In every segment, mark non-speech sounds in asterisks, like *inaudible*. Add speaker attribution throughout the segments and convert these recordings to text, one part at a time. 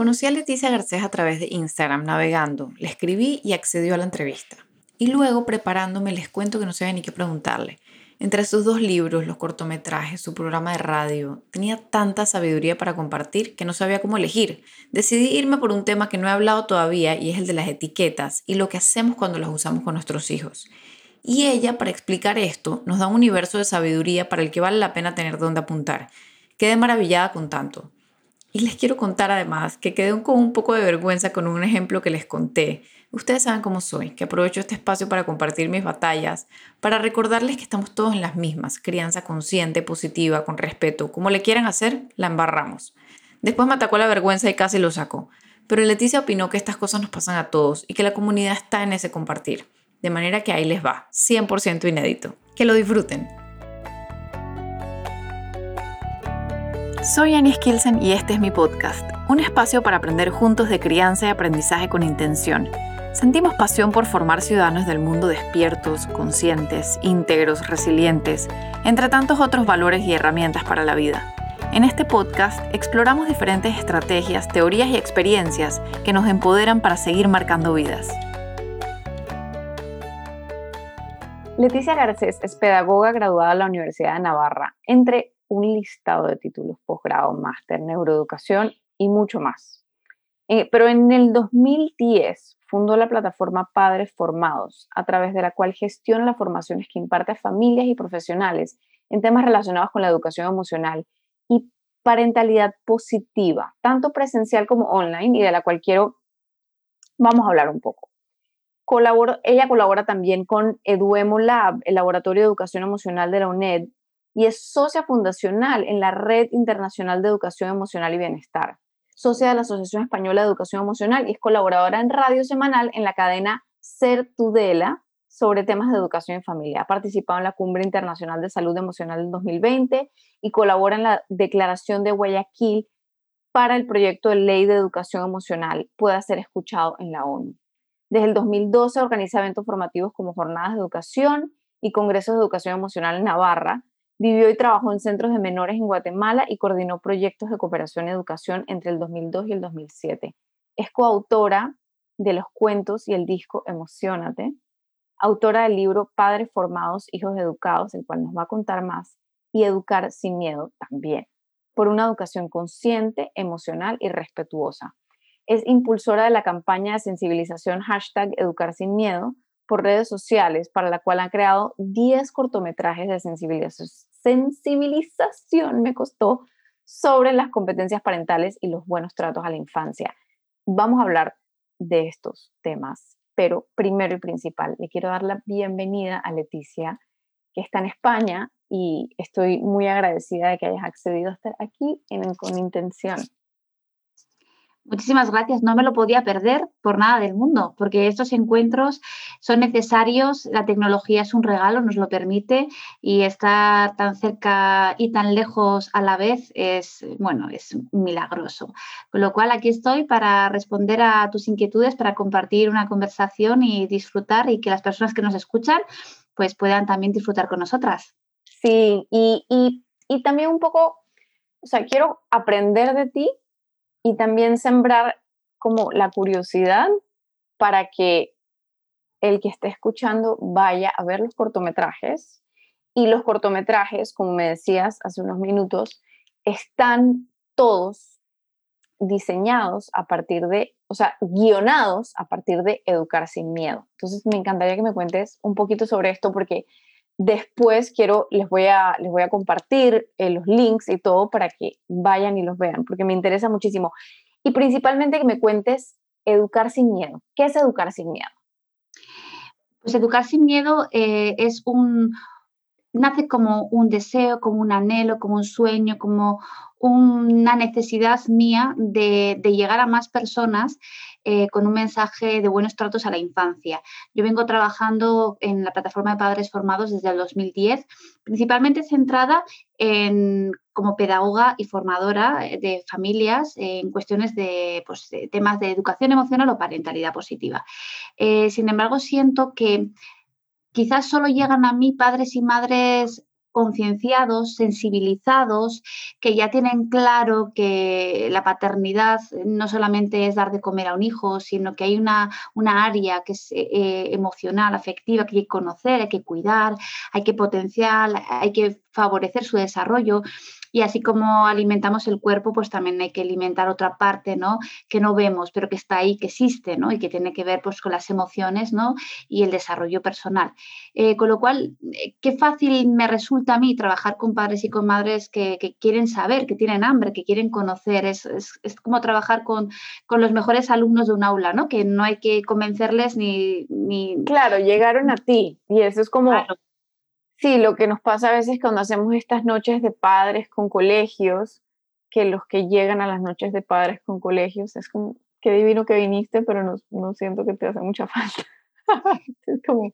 Speaker 1: Conocí a Leticia Garcés a través de Instagram navegando, le escribí y accedió a la entrevista. Y luego, preparándome, les cuento que no sabía ni qué preguntarle. Entre sus dos libros, los cortometrajes, su programa de radio, tenía tanta sabiduría para compartir que no sabía cómo elegir. Decidí irme por un tema que no he hablado todavía y es el de las etiquetas y lo que hacemos cuando las usamos con nuestros hijos. Y ella, para explicar esto, nos da un universo de sabiduría para el que vale la pena tener dónde apuntar. Quedé maravillada con tanto. Y les quiero contar además que quedé con un poco de vergüenza con un ejemplo que les conté. Ustedes saben cómo soy, que aprovecho este espacio para compartir mis batallas, para recordarles que estamos todos en las mismas, crianza consciente, positiva, con respeto, como le quieran hacer, la embarramos. Después me atacó la vergüenza y casi lo sacó. Pero Leticia opinó que estas cosas nos pasan a todos y que la comunidad está en ese compartir. De manera que ahí les va, 100% inédito. Que lo disfruten. Soy Annie Skilsen y este es mi podcast, un espacio para aprender juntos de crianza y aprendizaje con intención. Sentimos pasión por formar ciudadanos del mundo despiertos, conscientes, íntegros, resilientes, entre tantos otros valores y herramientas para la vida. En este podcast exploramos diferentes estrategias, teorías y experiencias que nos empoderan para seguir marcando vidas. Leticia Garcés es pedagoga graduada de la Universidad de Navarra, entre un listado de títulos, posgrado, máster, neuroeducación y mucho más. Eh, pero en el 2010 fundó la plataforma Padres Formados, a través de la cual gestiona las formaciones que imparte a familias y profesionales en temas relacionados con la educación emocional y parentalidad positiva, tanto presencial como online, y de la cual quiero, vamos a hablar un poco. ella colabora también con Eduemo Lab, el Laboratorio de Educación Emocional de la UNED, y es socia fundacional en la Red Internacional de Educación Emocional y Bienestar, socia de la Asociación Española de Educación Emocional y es colaboradora en radio semanal en la cadena Ser Tudela sobre temas de educación y familia. Ha participado en la Cumbre Internacional de Salud Emocional del 2020 y colabora en la Declaración de Guayaquil para el proyecto de ley de educación emocional pueda ser escuchado en la ONU. Desde el 2012 organiza eventos formativos como jornadas de educación y congresos de educación emocional en Navarra, Vivió y trabajó en centros de menores en Guatemala y coordinó proyectos de cooperación y educación entre el 2002 y el 2007. Es coautora de los cuentos y el disco Emocionate, autora del libro Padres Formados, Hijos Educados, el cual nos va a contar más, y Educar sin Miedo también, por una educación consciente, emocional y respetuosa. Es impulsora de la campaña de sensibilización hashtag Educar sin Miedo por redes sociales, para la cual ha creado 10 cortometrajes de sensibilización sensibilización me costó sobre las competencias parentales y los buenos tratos a la infancia. Vamos a hablar de estos temas, pero primero y principal, le quiero dar la bienvenida a Leticia, que está en España y estoy muy agradecida de que hayas accedido a estar aquí en, con intención.
Speaker 2: Muchísimas gracias. No me lo podía perder por nada del mundo, porque estos encuentros son necesarios. La tecnología es un regalo, nos lo permite y estar tan cerca y tan lejos a la vez es, bueno, es milagroso. Con lo cual aquí estoy para responder a tus inquietudes, para compartir una conversación y disfrutar y que las personas que nos escuchan pues puedan también disfrutar con nosotras.
Speaker 1: Sí, y, y, y también un poco, o sea, quiero aprender de ti y también sembrar como la curiosidad para que el que esté escuchando vaya a ver los cortometrajes. Y los cortometrajes, como me decías hace unos minutos, están todos diseñados a partir de, o sea, guionados a partir de educar sin miedo. Entonces, me encantaría que me cuentes un poquito sobre esto porque Después quiero, les voy a, les voy a compartir eh, los links y todo para que vayan y los vean, porque me interesa muchísimo. Y principalmente que me cuentes educar sin miedo. ¿Qué es educar sin miedo?
Speaker 2: Pues educar sin miedo eh, es un, nace como un deseo, como un anhelo, como un sueño, como una necesidad mía de, llegar a más personas eh, con un mensaje de buenos tratos a la infancia. Yo vengo trabajando en la plataforma de padres formados desde el 2010, principalmente centrada en, como pedagoga y formadora de familias en cuestiones de, pues, temas de educación emocional o parentalidad positiva. Eh, sin embargo, siento que quizás solo llegan a mí padres y madres concienciados, sensibilizados, que ya tienen claro que la paternidad no solamente es dar de comer a un hijo, sino que hay una, una área que es eh, emocional, afectiva, que hay que conocer, hay que cuidar, hay que potenciar, hay que favorecer su desarrollo. Y así como alimentamos el cuerpo, pues también hay que alimentar otra parte, ¿no? Que no vemos, pero que está ahí, que existe, ¿no? Y que tiene que ver pues con las emociones, ¿no? Y el desarrollo personal. Eh, con lo cual, eh, qué fácil me resulta a mí trabajar con padres y con madres que, quieren saber, que tienen hambre, que quieren conocer. Es, como trabajar con, con, los mejores alumnos de un aula, ¿no? Que no hay que convencerles ni... ni...
Speaker 1: Claro, llegaron a ti y eso es como... Sí, lo que nos pasa a veces cuando hacemos estas noches de padres con colegios, que los que llegan a las noches de padres con colegios es como, qué divino que viniste, pero no, no siento que te hace mucha *laughs* falta. es como,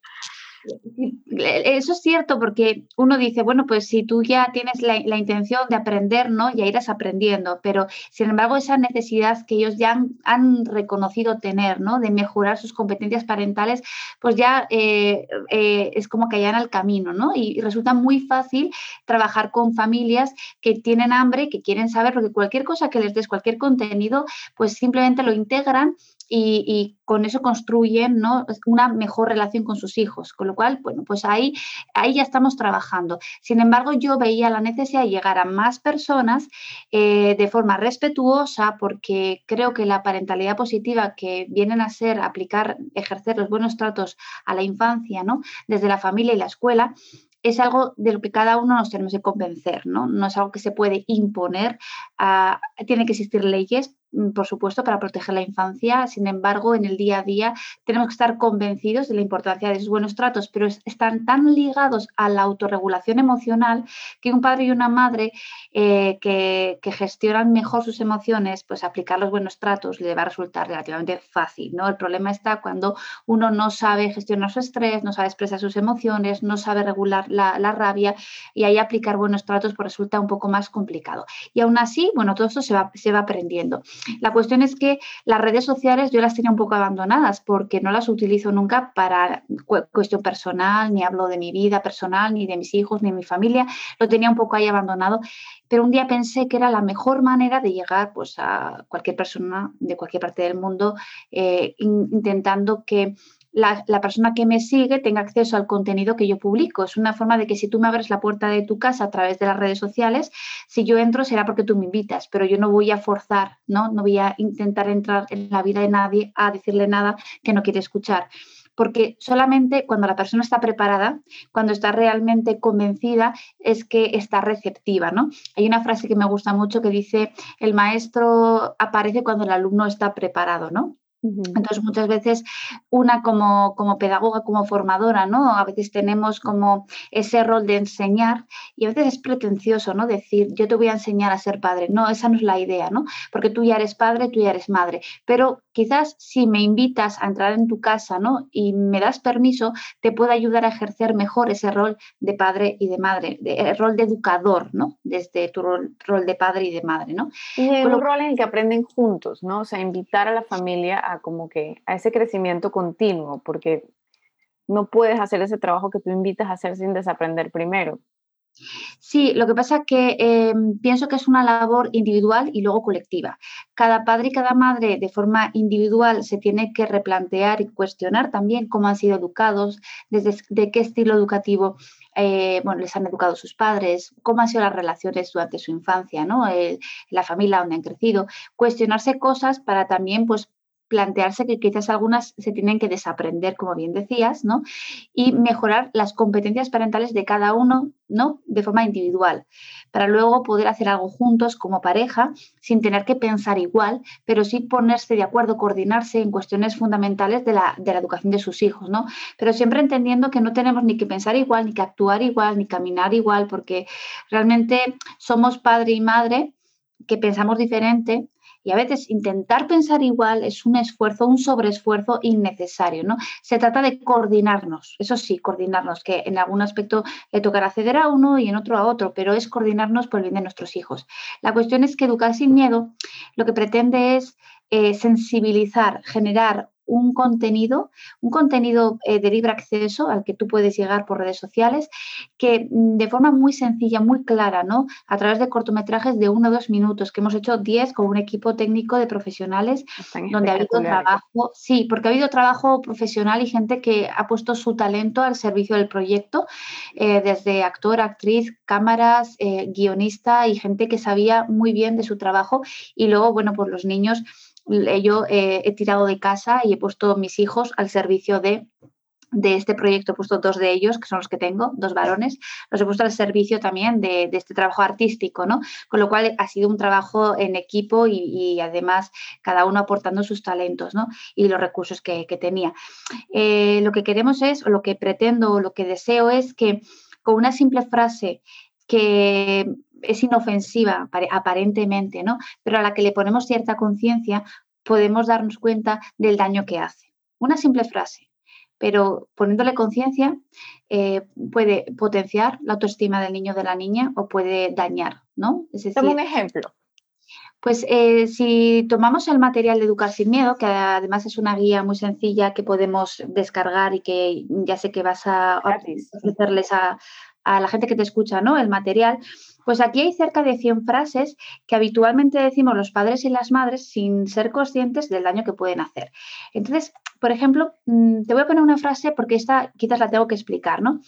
Speaker 2: eso es cierto porque uno dice, bueno, pues si tú ya tienes la, intención de aprender, ¿no? Ya irás aprendiendo, pero sin embargo esa necesidad que ellos ya han, reconocido tener, ¿no? De mejorar sus competencias parentales, pues ya eh, eh, es como que hallan el camino, ¿no? Y, resulta muy fácil trabajar con familias que tienen hambre, que quieren saber, porque cualquier cosa que les des, cualquier contenido, pues simplemente lo integran y, con eso construyen ¿no? una mejor relación con sus hijos. Con lo cual, bueno, pues ahí, ahí ya estamos trabajando. Sin embargo, yo veía la necesidad de llegar a más personas eh, de forma respetuosa porque creo que la parentalidad positiva que vienen a ser aplicar, ejercer los buenos tratos a la infancia, ¿no? desde la familia y la escuela, es algo de lo que cada uno nos tenemos que convencer, ¿no? No es algo que se puede imponer, ah, tiene que existir leyes por supuesto, para proteger la infancia. Sin embargo, en el día a día tenemos que estar convencidos de la importancia de esos buenos tratos, pero están tan ligados a la autorregulación emocional que un padre y una madre eh, que, gestionan mejor sus emociones, pues aplicar los buenos tratos le va a resultar relativamente fácil. ¿no? El problema está cuando uno no sabe gestionar su estrés, no sabe expresar sus emociones, no sabe regular la, rabia y ahí aplicar buenos tratos pues resulta un poco más complicado. Y aún así, bueno, todo esto se va, se va aprendiendo. La cuestión es que las redes sociales yo las tenía un poco abandonadas porque no las utilizo nunca para cuestión personal, ni hablo de mi vida personal, ni de mis hijos, ni de mi familia, lo tenía un poco ahí abandonado, pero un día pensé que era la mejor manera de llegar pues, a cualquier persona de cualquier parte del mundo eh, intentando que la, persona que me sigue tenga acceso al contenido que yo publico. Es una forma de que si tú me abres la puerta de tu casa a través de las redes sociales, si yo entro será porque tú me invitas, pero yo no voy a forzar, ¿no? No voy a intentar entrar en la vida de nadie a decirle nada que no quiere escuchar porque solamente cuando la persona está preparada, cuando está realmente convencida, es que está receptiva, ¿no? Hay una frase que me gusta mucho que dice, el maestro aparece cuando el alumno está preparado, ¿no? Entonces, muchas veces una como, como, pedagoga, como formadora, ¿no? A veces tenemos como ese rol de enseñar y a veces es pretencioso, ¿no? Decir, yo te voy a enseñar a ser padre. No, esa no es la idea, ¿no? Porque tú ya eres padre, tú ya eres madre. Pero quizás si me invitas a entrar en tu casa, ¿no? Y me das permiso, te puedo ayudar a ejercer mejor ese rol de padre y de madre, el rol de educador, ¿no? Desde tu rol, de padre y de madre, ¿no?
Speaker 1: Y un rol en el que aprenden juntos, ¿no? O sea, invitar a la familia a como que a ese crecimiento continuo, porque no puedes hacer ese trabajo que tú invitas a hacer sin desaprender primero.
Speaker 2: Sí, lo que pasa es que em, pienso que es una labor individual y luego colectiva. Cada padre y cada madre de forma individual se tiene que replantear y cuestionar también cómo han sido educados, desde de qué estilo educativo eh, bueno, les han educado sus padres, cómo han sido las relaciones durante su infancia, ¿no? la familia donde han crecido, cuestionarse cosas para también pues, plantearse que quizás algunas se tienen que desaprender, como bien decías, ¿no? Y mejorar las competencias parentales de cada uno, ¿no? De forma individual, para luego poder hacer algo juntos como pareja, sin tener que pensar igual, pero sí ponerse de acuerdo, coordinarse en cuestiones fundamentales de la, de la educación de sus hijos, ¿no? Pero siempre entendiendo que no tenemos ni que pensar igual, ni que actuar igual, ni caminar igual, porque realmente somos padre y madre que pensamos diferente y a veces intentar pensar igual es un esfuerzo, un sobreesfuerzo innecesario, ¿no? Se trata de coordinarnos, eso sí, coordinarnos, que en algún aspecto le tocará ceder a uno y en otro a otro, pero es coordinarnos por el bien de nuestros hijos. La cuestión es que educar sin miedo lo que pretende es eh, sensibilizar, generar un contenido, un contenido eh, de libre acceso al que tú puedes llegar por redes sociales, que mm, de forma muy sencilla, muy clara, ¿no? A través de cortometrajes de uno o dos minutos, que hemos hecho 10 con un equipo técnico de profesionales, donde ha habido trabajo, sí, porque ha habido trabajo profesional y gente que ha puesto su talento al servicio del proyecto, eh, desde actor, actriz, cámaras, eh, guionista y gente que sabía muy bien de su trabajo. Y luego, bueno, pues los niños yo eh, he tirado de casa y he puesto mis hijos al servicio de, de este proyecto, he puesto dos de ellos, que son los que tengo, dos varones, los he puesto al servicio también de, este trabajo artístico, ¿no? Con lo cual ha sido un trabajo en equipo y, además cada uno aportando sus talentos, ¿no? Y los recursos que, tenía. Eh, lo que queremos es, o lo que pretendo, o lo que deseo es que con una simple frase que es inofensiva aparentemente, ¿no? Pero a la que le ponemos cierta conciencia, podemos darnos cuenta del daño que hace. Una simple frase, pero poniéndole conciencia eh, puede potenciar la autoestima del niño o de la niña o puede dañar, ¿no?
Speaker 1: Es decir, un ejemplo.
Speaker 2: Pues eh, si tomamos el material de Educar sin Miedo, que además es una guía muy sencilla que podemos descargar y que ya sé que vas a ofrecerles a, a la gente que te escucha, ¿no? El material, pues aquí hay cerca de 100 frases que habitualmente decimos los padres y las madres sin ser conscientes del daño que pueden hacer. Entonces, por ejemplo, mm, te voy a poner una frase porque esta quizás la tengo que explicar, ¿no?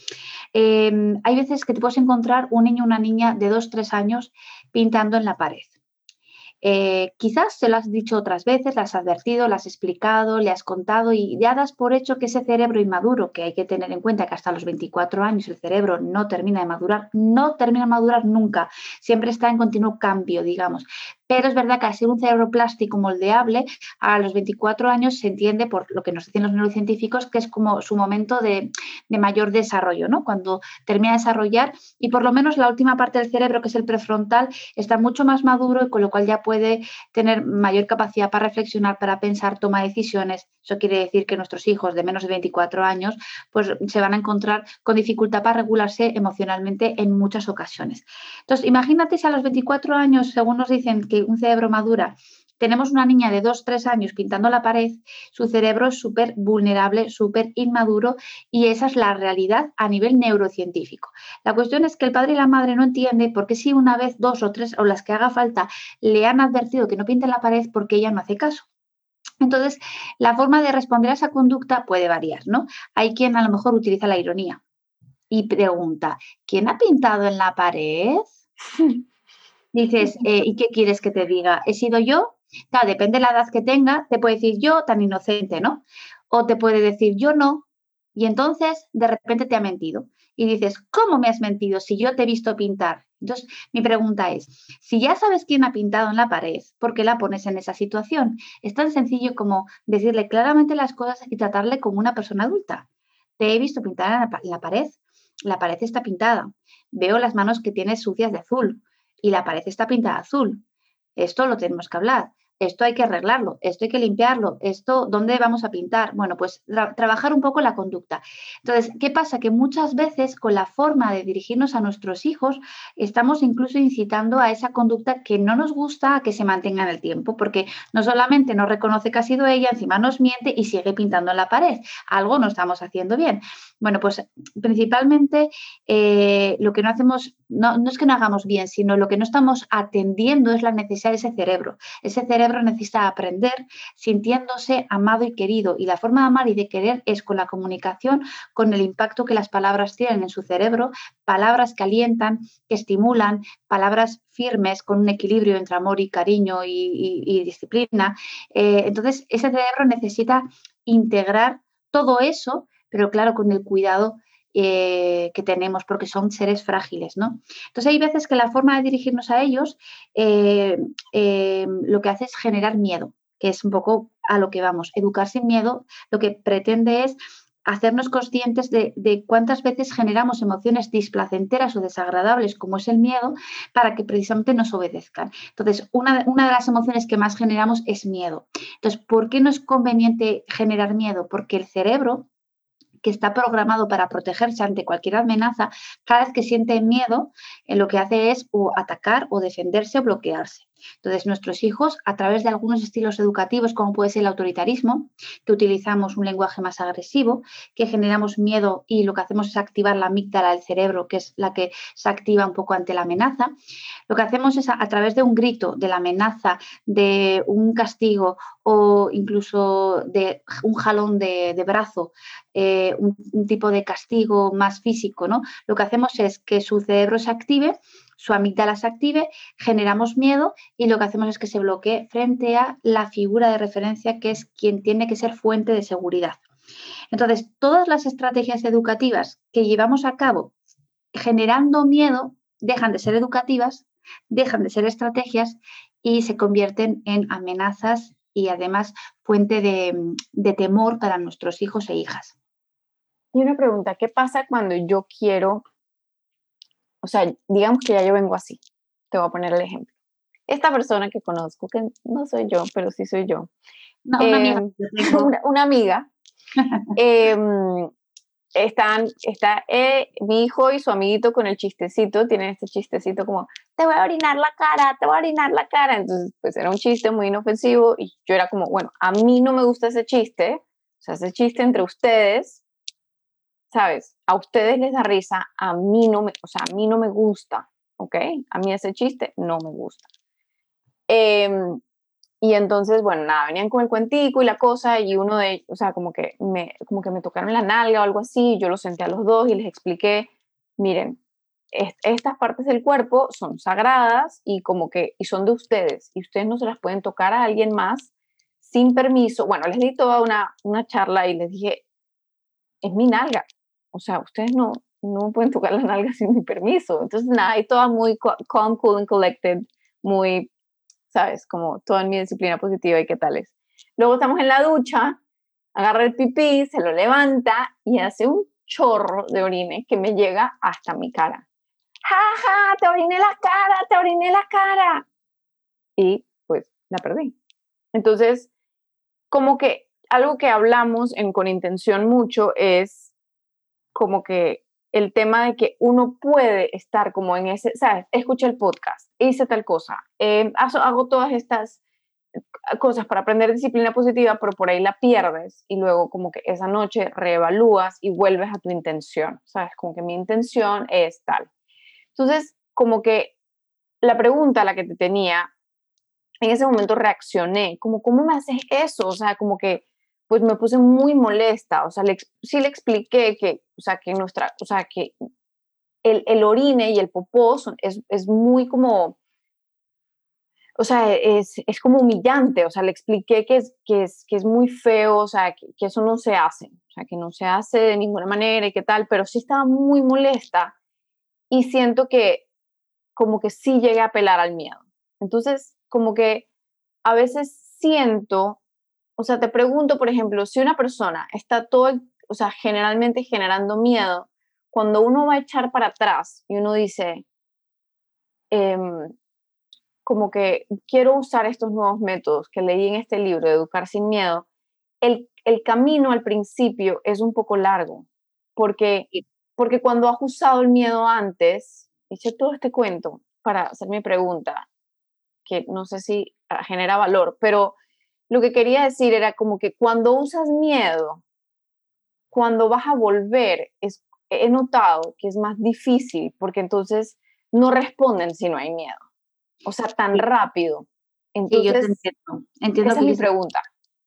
Speaker 2: Em, hay veces que te puedes encontrar un niño o una niña de 2, 3 años pintando en la pared. Eh, quizás se lo has dicho otras veces, le has advertido, le has explicado, le has contado y ya das por hecho que ese cerebro inmaduro, que hay que tener en cuenta que hasta los 24 años el cerebro no termina de madurar, no termina de madurar nunca, siempre está en continuo cambio, digamos. Pero es verdad que al ser un cerebro plástico moldeable, a los 24 años se entiende, por lo que nos dicen los neurocientíficos, que es como su momento de, mayor desarrollo, ¿no? Cuando termina de desarrollar y por lo menos la última parte del cerebro, que es el prefrontal, está mucho más maduro y con lo cual ya puede tener mayor capacidad para reflexionar, para pensar, toma decisiones. Eso quiere decir que nuestros hijos de menos de 24 años pues se van a encontrar con dificultad para regularse emocionalmente en muchas ocasiones. Entonces, imagínate si a los 24 años, según nos dicen que un cerebro madura, tenemos una niña de 2, 3 años pintando la pared, su cerebro es súper vulnerable, súper inmaduro y esa es la realidad a nivel neurocientífico. La cuestión es que el padre y la madre no entienden por qué si una vez, dos o tres o las que haga falta le han advertido que no pinte la pared porque ella no hace caso. Entonces, la forma de responder a esa conducta puede variar, ¿no? Hay quien a lo mejor utiliza la ironía y pregunta, ¿quién ha pintado en la pared? *laughs* Dices, eh, ¿y qué quieres que te diga? ¿He sido yo? Claro, depende de la edad que tenga, te puede decir yo tan inocente, ¿no? O te puede decir yo no, y entonces de repente te ha mentido. Y dices, ¿cómo me has mentido si yo te he visto pintar? Entonces, mi pregunta es, si ya sabes quién ha pintado en la pared, ¿por qué la pones en esa situación? Es tan sencillo como decirle claramente las cosas y tratarle como una persona adulta. Te he visto pintar en la, en la pared, la pared está pintada, veo las manos que tienes sucias de azul, y la pared está pintada azul. Esto lo tenemos que hablar esto hay que arreglarlo, esto hay que limpiarlo, esto, ¿dónde vamos a pintar? Bueno, pues trabajar un poco la conducta. Entonces, ¿qué pasa? Que muchas veces con la forma de dirigirnos a nuestros hijos, estamos incluso incitando a esa conducta que no nos gusta a que se mantenga en el tiempo, porque no solamente no reconoce que ha sido ella, encima nos miente y sigue pintando en la pared. Algo no estamos haciendo bien. Bueno, pues principalmente eh, lo que no hacemos, no, no es que no hagamos bien, sino lo que no estamos atendiendo es la necesidad de ese cerebro. Ese cerebro necesita aprender sintiéndose amado y querido. Y la forma de amar y de querer es con la comunicación, con el impacto que las palabras tienen en su cerebro, palabras que alientan, que estimulan, palabras firmes con un equilibrio entre amor y cariño y, disciplina. Eh, entonces, ese cerebro necesita integrar todo eso, pero claro, con el cuidado eh, que tenemos, porque son seres frágiles, ¿no? Entonces hay veces que la forma de dirigirnos a ellos eh, eh, lo que hace es generar miedo, que es un poco a lo que vamos. Educar sin miedo lo que pretende es hacernos conscientes de, cuántas veces generamos emociones displacenteras o desagradables, como es el miedo, para que precisamente nos obedezcan. Entonces, una, una, de las emociones que más generamos es miedo. Entonces, ¿por qué no es conveniente generar miedo? Porque el cerebro que está programado para protegerse ante cualquier amenaza, cada vez que siente miedo, eh, lo que hace es o atacar o defenderse o bloquearse. Entonces, nuestros hijos, a través de algunos estilos educativos, como puede ser el autoritarismo, que utilizamos un lenguaje más agresivo, que generamos miedo y lo que hacemos es activar la amígdala del cerebro, que es la que se activa un poco ante la amenaza, lo que hacemos es a, través de un grito, de la amenaza, de un castigo o incluso de un jalón de, brazo, eh, un, un, tipo de castigo más físico, ¿no? Lo que hacemos es que su cerebro se active su amígdala se active, generamos miedo y lo que hacemos es que se bloquee frente a la figura de referencia que es quien tiene que ser fuente de seguridad. Entonces, todas las estrategias educativas que llevamos a cabo generando miedo dejan de ser educativas, dejan de ser estrategias y se convierten en amenazas y además fuente de, de temor para nuestros hijos e hijas.
Speaker 1: Y una pregunta, ¿qué pasa cuando yo quiero o sea, digamos que ya yo vengo así. Te voy a poner el ejemplo. Esta persona que conozco, que no soy yo, pero sí soy yo.
Speaker 2: No, una amiga.
Speaker 1: Em, una, amiga. *laughs* Em, están, está eh, mi hijo y su amiguito con el chistecito, tienen este chistecito como, te voy a orinar la cara, te voy a orinar la cara. Entonces, pues era un chiste muy inofensivo y yo era como, bueno, a mí no me gusta ese chiste, o sea, ese chiste entre ustedes, ¿sabes? A ustedes les da risa, a mí no me, o sea, a mí no me gusta, ¿ok? A mí ese chiste no me gusta. Em, y entonces, bueno, nada, venían con el cuentico y la cosa, y uno de ellos, o sea, como que me, como que me tocaron la nalga o algo así, yo los senté a los dos y les expliqué, miren, estas partes del cuerpo son sagradas y como que, y son de ustedes, y ustedes no se las pueden tocar a alguien más sin permiso. Bueno, les di toda una, una charla y les dije, es mi nalga, o sea, ustedes no, no pueden tocar la nalga *laughs* sin mi permiso. Entonces, nada, y todo muy calm, cool and collected, muy, ¿sabes? Como todo en mi disciplina positiva y qué tal es. Luego estamos en la ducha, agarra el pipí, se lo levanta y hace un chorro de orine que me llega hasta mi cara. ¡Ja, ja! ¡Te oriné la cara! ¡Te oriné la cara! Y pues la perdí. Entonces, como que algo que hablamos en Con Intención mucho es como que el tema de que uno puede estar como en ese, ¿sabes? Escuché el podcast, hice tal cosa, eh, hago, todas estas cosas para aprender disciplina positiva, pero por ahí la pierdes y luego como que esa noche reevalúas y vuelves a tu intención, ¿sabes? Como que mi intención es tal. Entonces, como que la pregunta a la que te tenía, en ese momento reaccioné, como, ¿cómo me haces eso? O sea, como que pues me puse muy molesta, o sea, le, sí le expliqué que, o sea, que nuestra, o sea, que el, el orine y el popó es, es, muy como, o sea, es, es, como humillante, o sea, le expliqué que es, que es, que es muy feo, o sea, que, que, eso no se hace, o sea, que no se hace de ninguna manera y qué tal, pero sí estaba muy molesta y siento que como que sí llegué a apelar al miedo. Entonces, como que a veces siento o sea, te pregunto, por ejemplo, si una persona está todo, o sea, generalmente generando miedo, cuando uno va a echar para atrás y uno dice, em, como que quiero usar estos nuevos métodos que leí en este libro, Educar sin Miedo, el, el camino al principio es un poco largo, porque, porque cuando has usado el miedo antes, hice todo este cuento para hacer mi pregunta, que no sé si ah, genera valor, pero lo que quería decir era como que cuando usas miedo, cuando vas a volver, es, he notado que es más difícil porque entonces no responden si no hay miedo. O sea, tan rápido. Entonces, yo entiendo. entiendo esa es mi pregunta.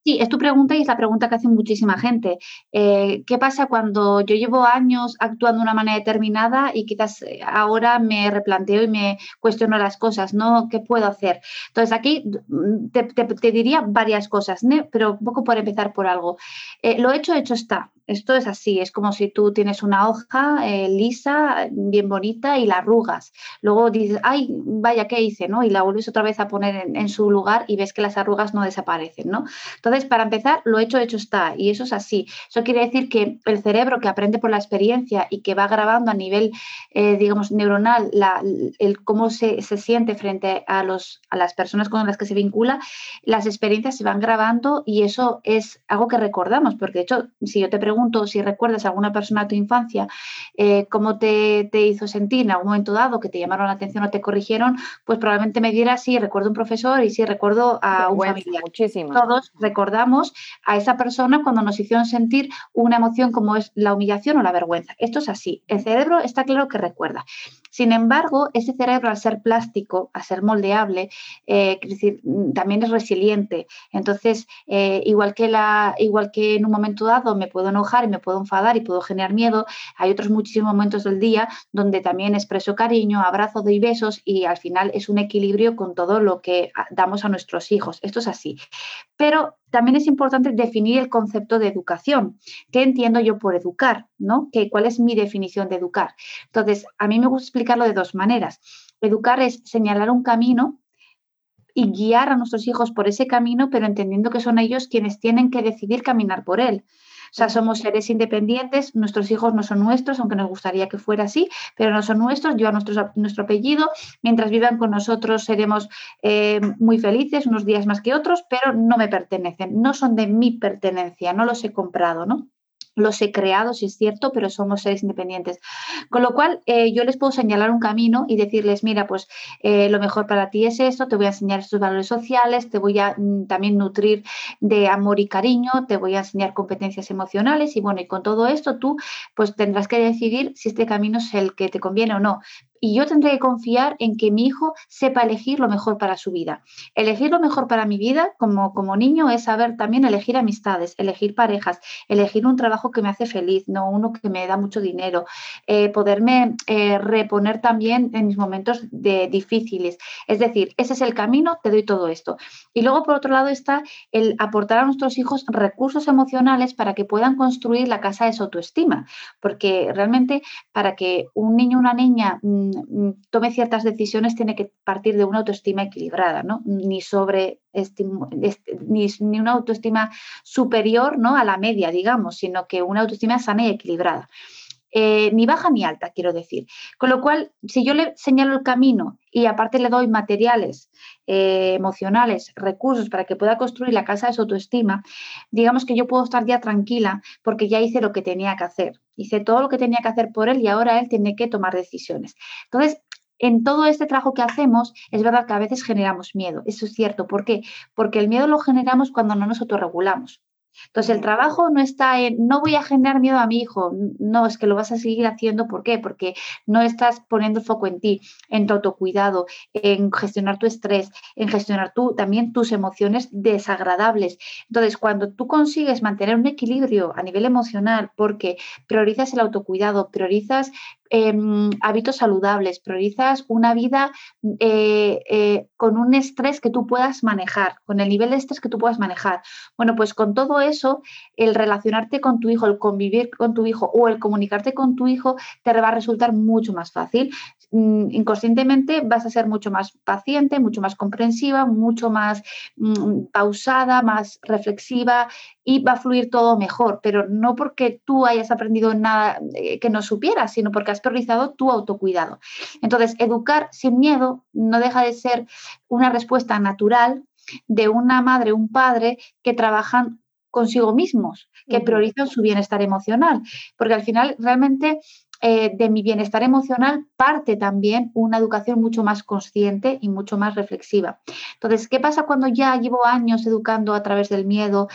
Speaker 2: Sí, es tu pregunta y es la pregunta que hace muchísima gente. Eh, ¿Qué pasa cuando yo llevo años actuando de una manera determinada y quizás eh, ahora me replanteo y me cuestiono las cosas, ¿no? ¿Qué puedo hacer? Entonces aquí mm, te, diría varias cosas, pero un poco por empezar por algo. Eh, lo hecho, hecho está. Esto es así, es como si tú tienes una hoja lisa, bien bonita y la arrugas. Luego dices, ay, vaya, ¿qué hice? ¿no? Y la vuelves otra vez a poner en, su lugar y ves que las arrugas no desaparecen. ¿no? Entonces, para empezar, lo hecho, hecho está. Y eso es así. Eso quiere decir que el cerebro que aprende por la experiencia y que va grabando a nivel, eh, digamos, neuronal el cómo se, siente frente a, los, a las personas con las que se vincula, las experiencias se van grabando y eso es algo que recordamos. Porque, de hecho, si yo te pregunto, pregunto si recuerdas a alguna persona de tu infancia, eh, cómo te, hizo sentir en algún momento dado, que te llamaron la atención o te corrigieron, pues probablemente me diera si recuerdo un profesor y si recuerdo a un familiar.
Speaker 1: Muchísimo.
Speaker 2: Todos recordamos a esa persona cuando nos hicieron sentir una emoción como es la humillación o la vergüenza. Esto es así. El cerebro está claro que recuerda. Sin embargo, ese cerebro al ser plástico, a ser moldeable, eh, decir, mm, también es resiliente. Entonces, eh, igual, que la, igual que en un momento dado me puedo enojar y me puedo enfadar y puedo generar miedo, hay otros muchísimos momentos del día donde también expreso cariño, abrazo, doy besos y al final es un equilibrio con todo lo que damos a nuestros hijos. Esto es así. Pero también es importante definir el concepto de educación. ¿Qué entiendo yo por educar? ¿no? ¿Qué, ¿Cuál es mi definición de educar? Entonces, a mí me gusta explicarlo de dos maneras. Educar es señalar un camino y guiar a nuestros hijos por ese camino, pero entendiendo que son ellos quienes tienen que decidir caminar por él. O sea, somos seres independientes, nuestros hijos no son nuestros, aunque nos gustaría que fuera así, pero no son nuestros, llevan nuestro, nuestro apellido. Mientras vivan con nosotros seremos eh, muy felices, unos días más que otros, pero no me pertenecen, no son de mi pertenencia, no los he comprado, ¿no? Los he creado, si es cierto, pero somos seres independientes. Con lo cual, eh, yo les puedo señalar un camino y decirles, mira, pues eh, lo mejor para ti es esto, te voy a enseñar estos valores sociales, te voy a mm, también nutrir de amor y cariño, te voy a enseñar competencias emocionales y bueno, y con todo esto tú pues tendrás que decidir si este camino es el que te conviene o no y yo tendré que confiar en que mi hijo sepa elegir lo mejor para su vida. Elegir lo mejor para mi vida como, como niño es saber también elegir amistades, elegir parejas, elegir un trabajo que me hace feliz, no uno que me da mucho dinero, eh, poderme eh, reponer también en mis momentos de difíciles. Es decir, ese es el camino, te doy todo esto. Y luego, por otro lado, está el aportar a nuestros hijos recursos emocionales para que puedan construir la casa de su autoestima, porque realmente para que un niño o una niña mm, tome ciertas decisiones tiene que partir de una autoestima equilibrada, ¿no? Ni sobre ni, ni, una autoestima superior ¿no? a la media, digamos, sino que una autoestima sana y equilibrada. Eh, ni baja ni alta, quiero decir. Con lo cual, si yo le señalo el camino y aparte le doy materiales eh, emocionales, recursos para que pueda construir la casa de su autoestima, digamos que yo puedo estar ya tranquila porque ya hice lo que tenía que hacer. Hice todo lo que tenía que hacer por él y ahora él tiene que tomar decisiones. Entonces, en todo este trabajo que hacemos, es verdad que a veces generamos miedo. Eso es cierto. ¿Por qué? Porque el miedo lo generamos cuando no nos autorregulamos. Entonces, el trabajo no está en, no voy a generar miedo a mi hijo, no, es que lo vas a seguir haciendo, ¿por qué? Porque no estás poniendo foco en ti, en tu autocuidado, en gestionar tu estrés, en gestionar tú también tus emociones desagradables. Entonces, cuando tú consigues mantener un equilibrio a nivel emocional, porque priorizas el autocuidado, priorizas Em, hábitos saludables, priorizas una vida eh, eh, con un estrés que tú puedas manejar, con el nivel de estrés que tú puedas manejar. Bueno, pues con todo eso, el relacionarte con tu hijo, el convivir con tu hijo o el comunicarte con tu hijo te va a resultar mucho más fácil. Mm, inconscientemente vas a ser mucho más paciente, mucho más comprensiva, mucho más mm, pausada, más reflexiva y va a fluir todo mejor, pero no porque tú hayas aprendido nada eh, que no supieras, sino porque has priorizado tu autocuidado. Entonces, educar sin miedo no deja de ser una respuesta natural de una madre, un padre que trabajan consigo mismos, que priorizan su bienestar emocional, porque al final realmente eh, de mi bienestar emocional parte también una educación mucho más consciente y mucho más reflexiva. Entonces, ¿qué pasa cuando ya llevo años educando a través del miedo,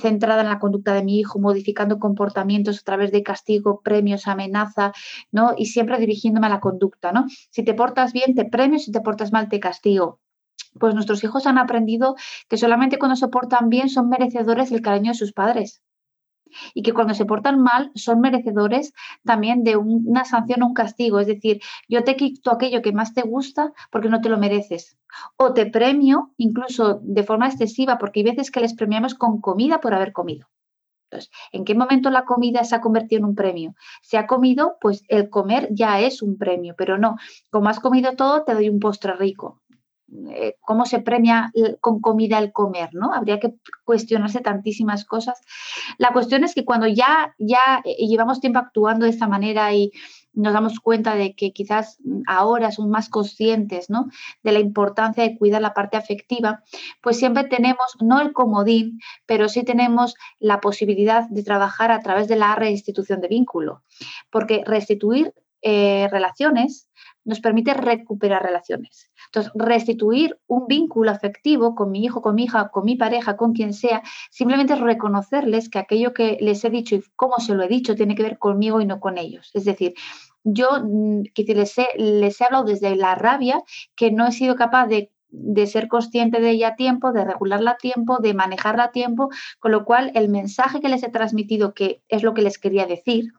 Speaker 2: centrada en la conducta de mi hijo, modificando comportamientos a través de castigo, premios, amenaza, ¿no? Y siempre dirigiéndome a la conducta, ¿no? Si te portas bien, te premio, si te portas mal, te castigo pues nuestros hijos han aprendido que solamente cuando se portan bien son merecedores del cariño de sus padres y que cuando se portan mal son merecedores también de una sanción o un castigo. Es decir, yo te quito aquello que más te gusta porque no te lo mereces. O te premio incluso de forma excesiva porque hay veces que les premiamos con comida por haber comido. Entonces, ¿en qué momento la comida se ha convertido en un premio? Se ha comido, pues el comer ya es un premio, pero no, como has comido todo, te doy un postre rico. Eh, cómo se premia con comida el comer, ¿no? Habría que cuestionarse tantísimas cosas. La cuestión es que cuando ya, ya eh, llevamos tiempo actuando de esta manera y nos damos cuenta de que quizás ahora somos más conscientes ¿no? de la importancia de cuidar la parte afectiva, pues siempre tenemos, no el comodín, pero sí tenemos la posibilidad de trabajar a través de la restitución de vínculo, porque restituir eh, relaciones nos permite recuperar relaciones. Entonces, restituir un vínculo afectivo con mi hijo, con mi hija, con mi pareja, con quien sea, simplemente es reconocerles que aquello que les he dicho y cómo se lo he dicho tiene que ver conmigo y no con ellos. Es decir, yo mm, que les he, les he hablado desde la rabia que no he sido capaz de de ser consciente de ella a tiempo, de regularla a tiempo, de manejarla a tiempo, con lo cual el mensaje que les he transmitido, que es lo que les quería decir,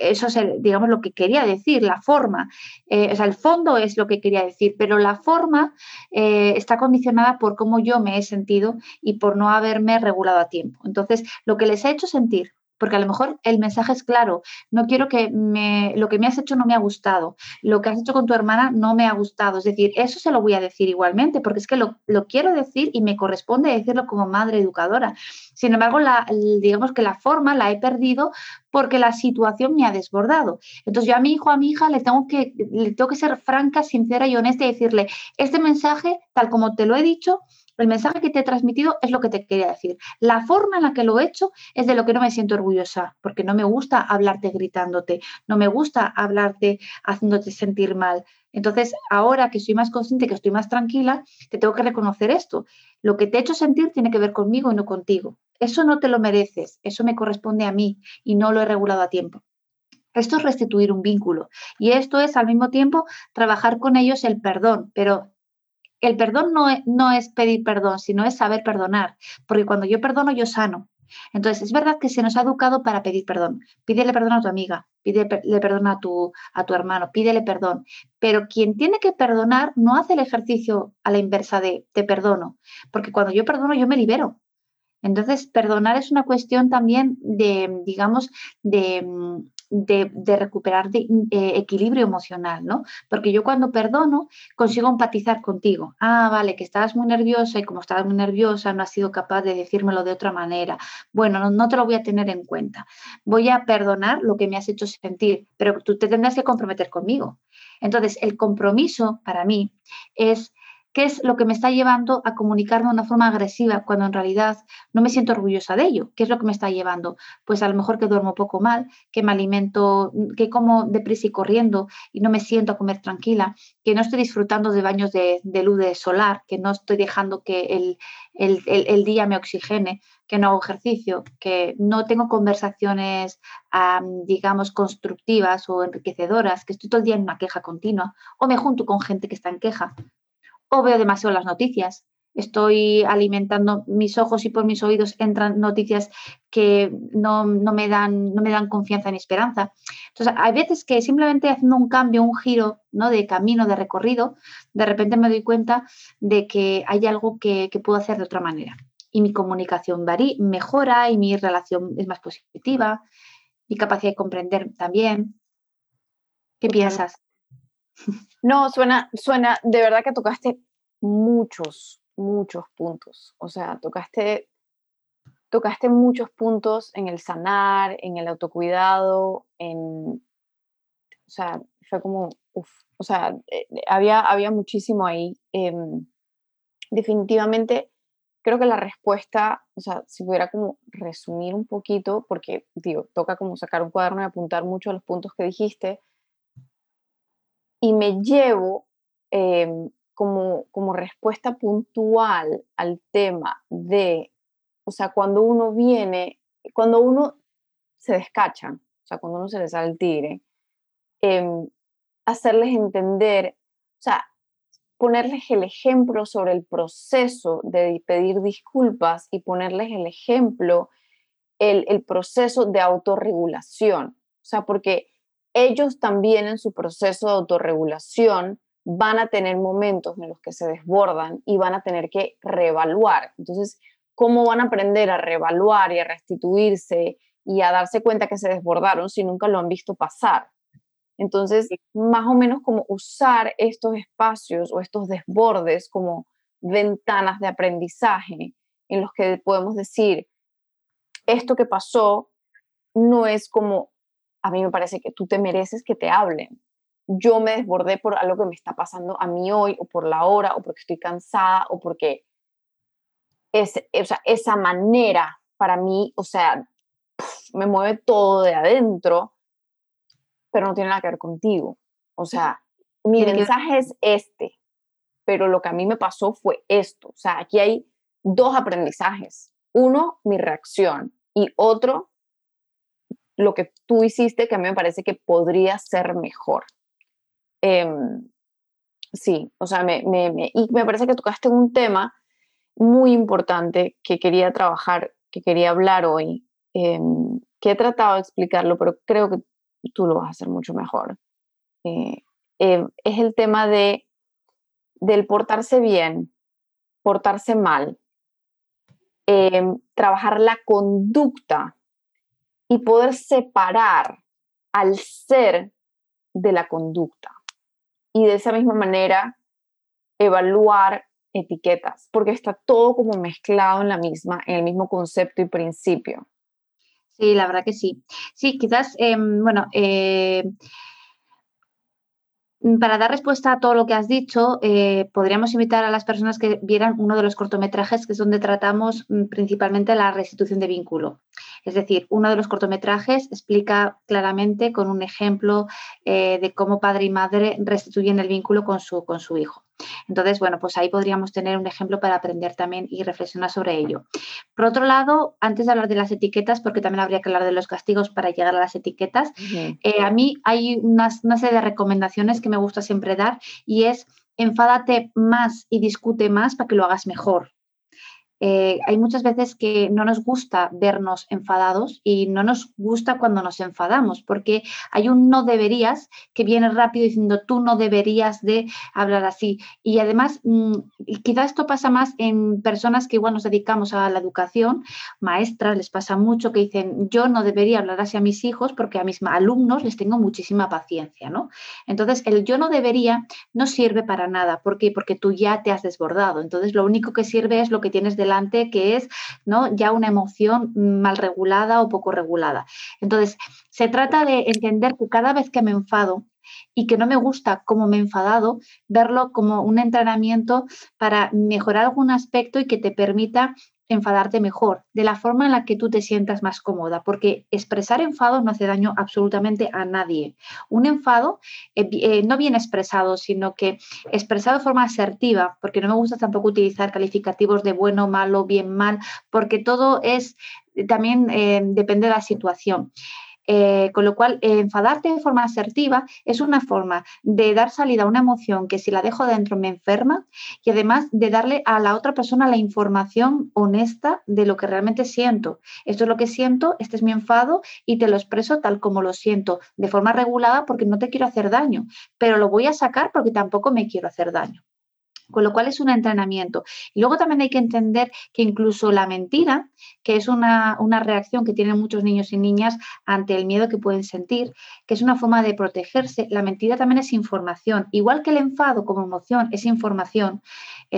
Speaker 2: eso es, digamos, lo que quería decir, la forma. Eh, o sea, el fondo es lo que quería decir, pero la forma eh, está condicionada por cómo yo me he sentido y por no haberme regulado a tiempo. Entonces, lo que les ha hecho sentir porque a lo mejor el mensaje es claro, no quiero que me, lo que me has hecho no me ha gustado, lo que has hecho con tu hermana no me ha gustado, es decir, eso se lo voy a decir igualmente, porque es que lo, quiero decir y me corresponde decirlo como madre educadora. Sin embargo, la, digamos que la forma la he perdido porque la situación me ha desbordado. Entonces yo a mi hijo, a mi hija, le tengo que, le tengo que ser franca, sincera y honesta y decirle, este mensaje, tal como te lo he dicho, el mensaje que te he transmitido es lo que te quería decir. La forma en la que lo he hecho es de lo que no me siento orgullosa, porque no me gusta hablarte gritándote, no me gusta hablarte haciéndote sentir mal. Entonces, ahora que soy más consciente, que estoy más tranquila, te tengo que reconocer esto. Lo que te he hecho sentir tiene que ver conmigo y no contigo. Eso no te lo mereces, eso me corresponde a mí y no lo he regulado a tiempo. Esto es restituir un vínculo y esto es al mismo tiempo trabajar con ellos el perdón, pero el perdón no es, no es pedir perdón, sino es saber perdonar, porque cuando yo perdono, yo sano. Entonces, es verdad que se nos ha educado para pedir perdón. Pídele perdón a tu amiga, pídele perdón a tu, a tu hermano, pídele perdón. Pero quien tiene que perdonar no hace el ejercicio a la inversa de te perdono, porque cuando yo perdono, yo me libero. Entonces, perdonar es una cuestión también de, digamos, de, de, recuperar eh, equilibrio emocional, ¿no? Porque yo cuando perdono consigo empatizar contigo. Ah, vale, que estabas muy nerviosa y como estabas muy nerviosa no has sido capaz de decírmelo de otra manera. Bueno, no, no te lo voy a tener en cuenta. Voy a perdonar lo que me has hecho sentir, pero tú te tendrás que comprometer conmigo. Entonces, el compromiso para mí es ¿Qué es lo que me está llevando a comunicarme de una forma agresiva cuando en realidad no me siento orgullosa de ello? ¿Qué es lo que me está llevando? Pues a lo mejor que duermo poco mal, que me alimento, que como deprisa y corriendo y no me siento a comer tranquila, que no estoy disfrutando de baños de, luz de solar, que no estoy dejando que el, día me oxigene, que no hago ejercicio, que no tengo conversaciones, digamos, constructivas o enriquecedoras, que estoy todo el día en una queja continua o me junto con gente que está en queja o veo demasiado las noticias. Estoy alimentando mis ojos y por mis oídos entran noticias que no, me, dan, no me dan confianza ni esperanza. Entonces, hay veces que simplemente haciendo un cambio, un giro ¿no? de camino, de recorrido, de repente me doy cuenta de que hay algo que, puedo hacer de otra manera. Y mi comunicación varía, mejora y mi relación es más positiva, mi capacidad de comprender también. ¿Qué piensas?
Speaker 1: No, suena, suena, de verdad que tocaste muchos, muchos puntos. O sea, tocaste, tocaste muchos puntos en el sanar, en el autocuidado, en, o sea, fue como, o sea, eh, había, había muchísimo ahí. Em, definitivamente, creo que la respuesta, o sea, si pudiera como resumir un poquito, porque, digo, toca como sacar un cuaderno y apuntar mucho a los puntos que dijiste, y me llevo em, como, como respuesta puntual al tema de, o sea, cuando uno viene, cuando uno se descacha, o sea, cuando uno se le sale el tigre, em, hacerles entender, o sea, ponerles el ejemplo sobre el proceso de pedir disculpas y ponerles el ejemplo, el, el proceso de autorregulación. O sea, porque ellos también en su proceso de autorregulación van a tener momentos en los que se desbordan y van a tener que reevaluar. Entonces, ¿cómo van a aprender a reevaluar y a restituirse y a darse cuenta que se desbordaron si nunca lo han visto pasar? Entonces, más o menos como usar estos espacios o estos desbordes como ventanas de aprendizaje en los que podemos decir, esto que pasó no es como, a mí me parece que tú te mereces que te hablen. Yo me desbordé por algo que me está pasando a mí hoy, o por la hora, o porque estoy cansada, o porque es, o sea, esa manera para mí, o sea, me mueve todo de adentro, pero no tiene nada que ver contigo. O sea, mi mensaje es este, pero lo que a mí me pasó fue esto. O sea, aquí hay dos aprendizajes. Uno, mi reacción y otro, lo que tú hiciste que a mí me parece que podría ser mejor. Em, sí, o sea, me, me, y me parece que tocaste un tema muy importante que quería trabajar, que quería hablar hoy, em, que he tratado de explicarlo, pero creo que tú lo vas a hacer mucho mejor. Eh, eh, es el tema de del portarse bien, portarse mal, em, trabajar la conducta y poder separar al ser de la conducta. Y de esa misma manera evaluar etiquetas, porque está todo como mezclado en la misma, en el mismo concepto y principio.
Speaker 2: Sí, la verdad que sí. Sí, quizás, em, bueno, Mm, para dar respuesta a todo lo que has dicho, eh, podríamos invitar a las personas que vieran uno de los cortometrajes que es donde tratamos mm, principalmente la restitución de vínculo. Es decir, uno de los cortometrajes explica claramente con un ejemplo eh, de cómo padre y madre restituyen el vínculo con su, con su hijo. Entonces, bueno, pues ahí podríamos tener un ejemplo para aprender también y reflexionar sobre ello. Por otro lado, antes de hablar de las etiquetas, porque también habría que hablar de los castigos para llegar a las etiquetas, eh, a mí hay una serie de recomendaciones que me gusta siempre dar y es enfádate más y discute más para que lo hagas mejor. Eh, hay muchas veces que no nos gusta vernos enfadados y no nos gusta cuando nos enfadamos, porque hay un no deberías que viene rápido diciendo tú no deberías de hablar así. Y además, mm, quizás esto pasa más en personas que igual nos dedicamos a la educación, maestras, les pasa mucho que dicen yo no debería hablar así a mis hijos porque a mis alumnos les tengo muchísima paciencia, ¿no? Entonces, el yo no debería no sirve para nada. ¿Por qué? Porque tú ya te has desbordado. Entonces, lo único que sirve es lo que tienes delante que es ¿no? ya una emoción mal regulada o poco regulada. Entonces, se trata de entender que cada vez que me enfado, y que no me gusta cómo me he enfadado, verlo como un entrenamiento para mejorar algún aspecto y que te permita enfadarte mejor, de la forma en la que tú te sientas más cómoda, porque expresar enfado no hace daño absolutamente a nadie. Un enfado eh, eh, no bien expresado, sino que expresado de forma asertiva, porque no me gusta tampoco utilizar calificativos de bueno, malo, bien, mal, porque todo es también eh, depende de la situación. Eh, con lo cual, eh, enfadarte de forma asertiva es una forma de dar salida a una emoción que si la dejo dentro me enferma y además de darle a la otra persona la información honesta de lo que realmente siento. Esto es lo que siento, este es mi enfado y te lo expreso tal como lo siento, de forma regulada porque no te quiero hacer daño, pero lo voy a sacar porque tampoco me quiero hacer daño con lo cual es un entrenamiento. Y luego también hay que entender que incluso la mentira, que es una, reacción que tienen muchos niños y niñas ante el miedo que pueden sentir, que es una forma de protegerse, la mentira también es información. Igual que el enfado como emoción es información,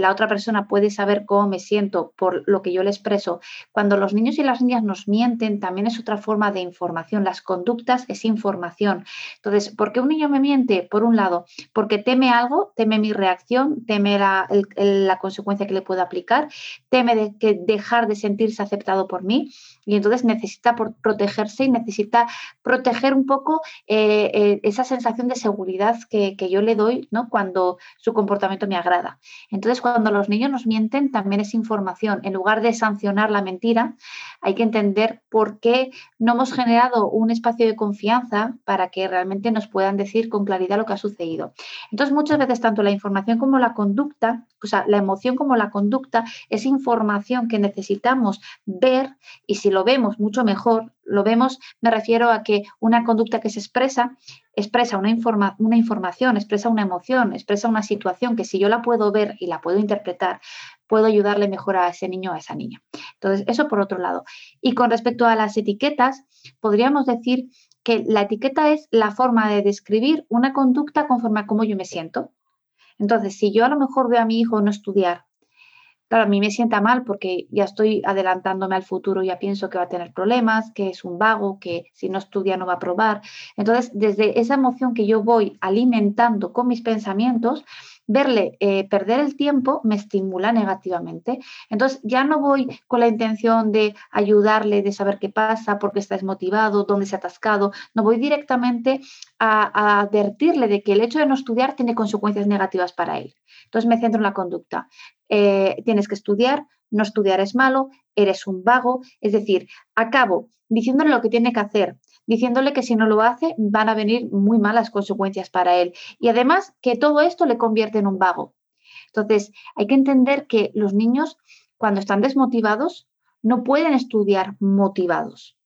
Speaker 2: la otra persona puede saber cómo me siento por lo que yo le expreso. Cuando los niños y las niñas nos mienten, también es otra forma de información. Las conductas es información. Entonces, ¿por qué un niño me miente? Por un lado, porque teme algo, teme mi reacción, teme la, consecuencia que le puedo aplicar, teme que dejar de sentirse aceptado por mí y entonces necesita protegerse y necesita proteger un poco eh, eh, esa sensación de seguridad que, yo le doy ¿no? cuando su comportamiento me agrada. Entonces, cuando los niños nos mienten, también es información. En lugar de sancionar la mentira, hay que entender por qué no hemos generado un espacio de confianza para que realmente nos puedan decir con claridad lo que ha sucedido. Entonces, muchas veces tanto la información como la conducta, o sea, la emoción como la conducta es información que necesitamos ver y si lo vemos mucho mejor, lo vemos, me refiero a que una conducta que se expresa, expresa una, una información, expresa una emoción, expresa una situación que si yo la puedo ver y la puedo interpretar, puedo ayudarle mejor a ese niño o a esa niña. Entonces, eso por otro lado. Y con respecto a las etiquetas, podríamos decir que la etiqueta es la forma de describir una conducta conforme a cómo yo me siento. Entonces, si yo a lo mejor veo a mi hijo no estudiar, claro, a mí me sienta mal porque ya estoy adelantándome al futuro, ya pienso que va a tener problemas, que es un vago, que si no estudia no va a probar. Entonces, desde esa emoción que yo voy alimentando con mis pensamientos, verle eh, perder el tiempo me estimula negativamente. Entonces ya no voy con la intención de ayudarle, de saber qué pasa, por qué está desmotivado, dónde se ha atascado. No voy directamente a, advertirle de que el hecho de no estudiar tiene consecuencias negativas para él. Entonces me centro en la conducta. Eh, tienes que estudiar, no estudiar es malo, eres un vago. Es decir, acabo diciéndole lo que tiene que hacer, diciéndole que si no lo hace van a venir muy malas consecuencias para él. Y además que todo esto le convierte en un vago. Entonces, hay que entender que los niños, cuando están desmotivados, no pueden estudiar motivados.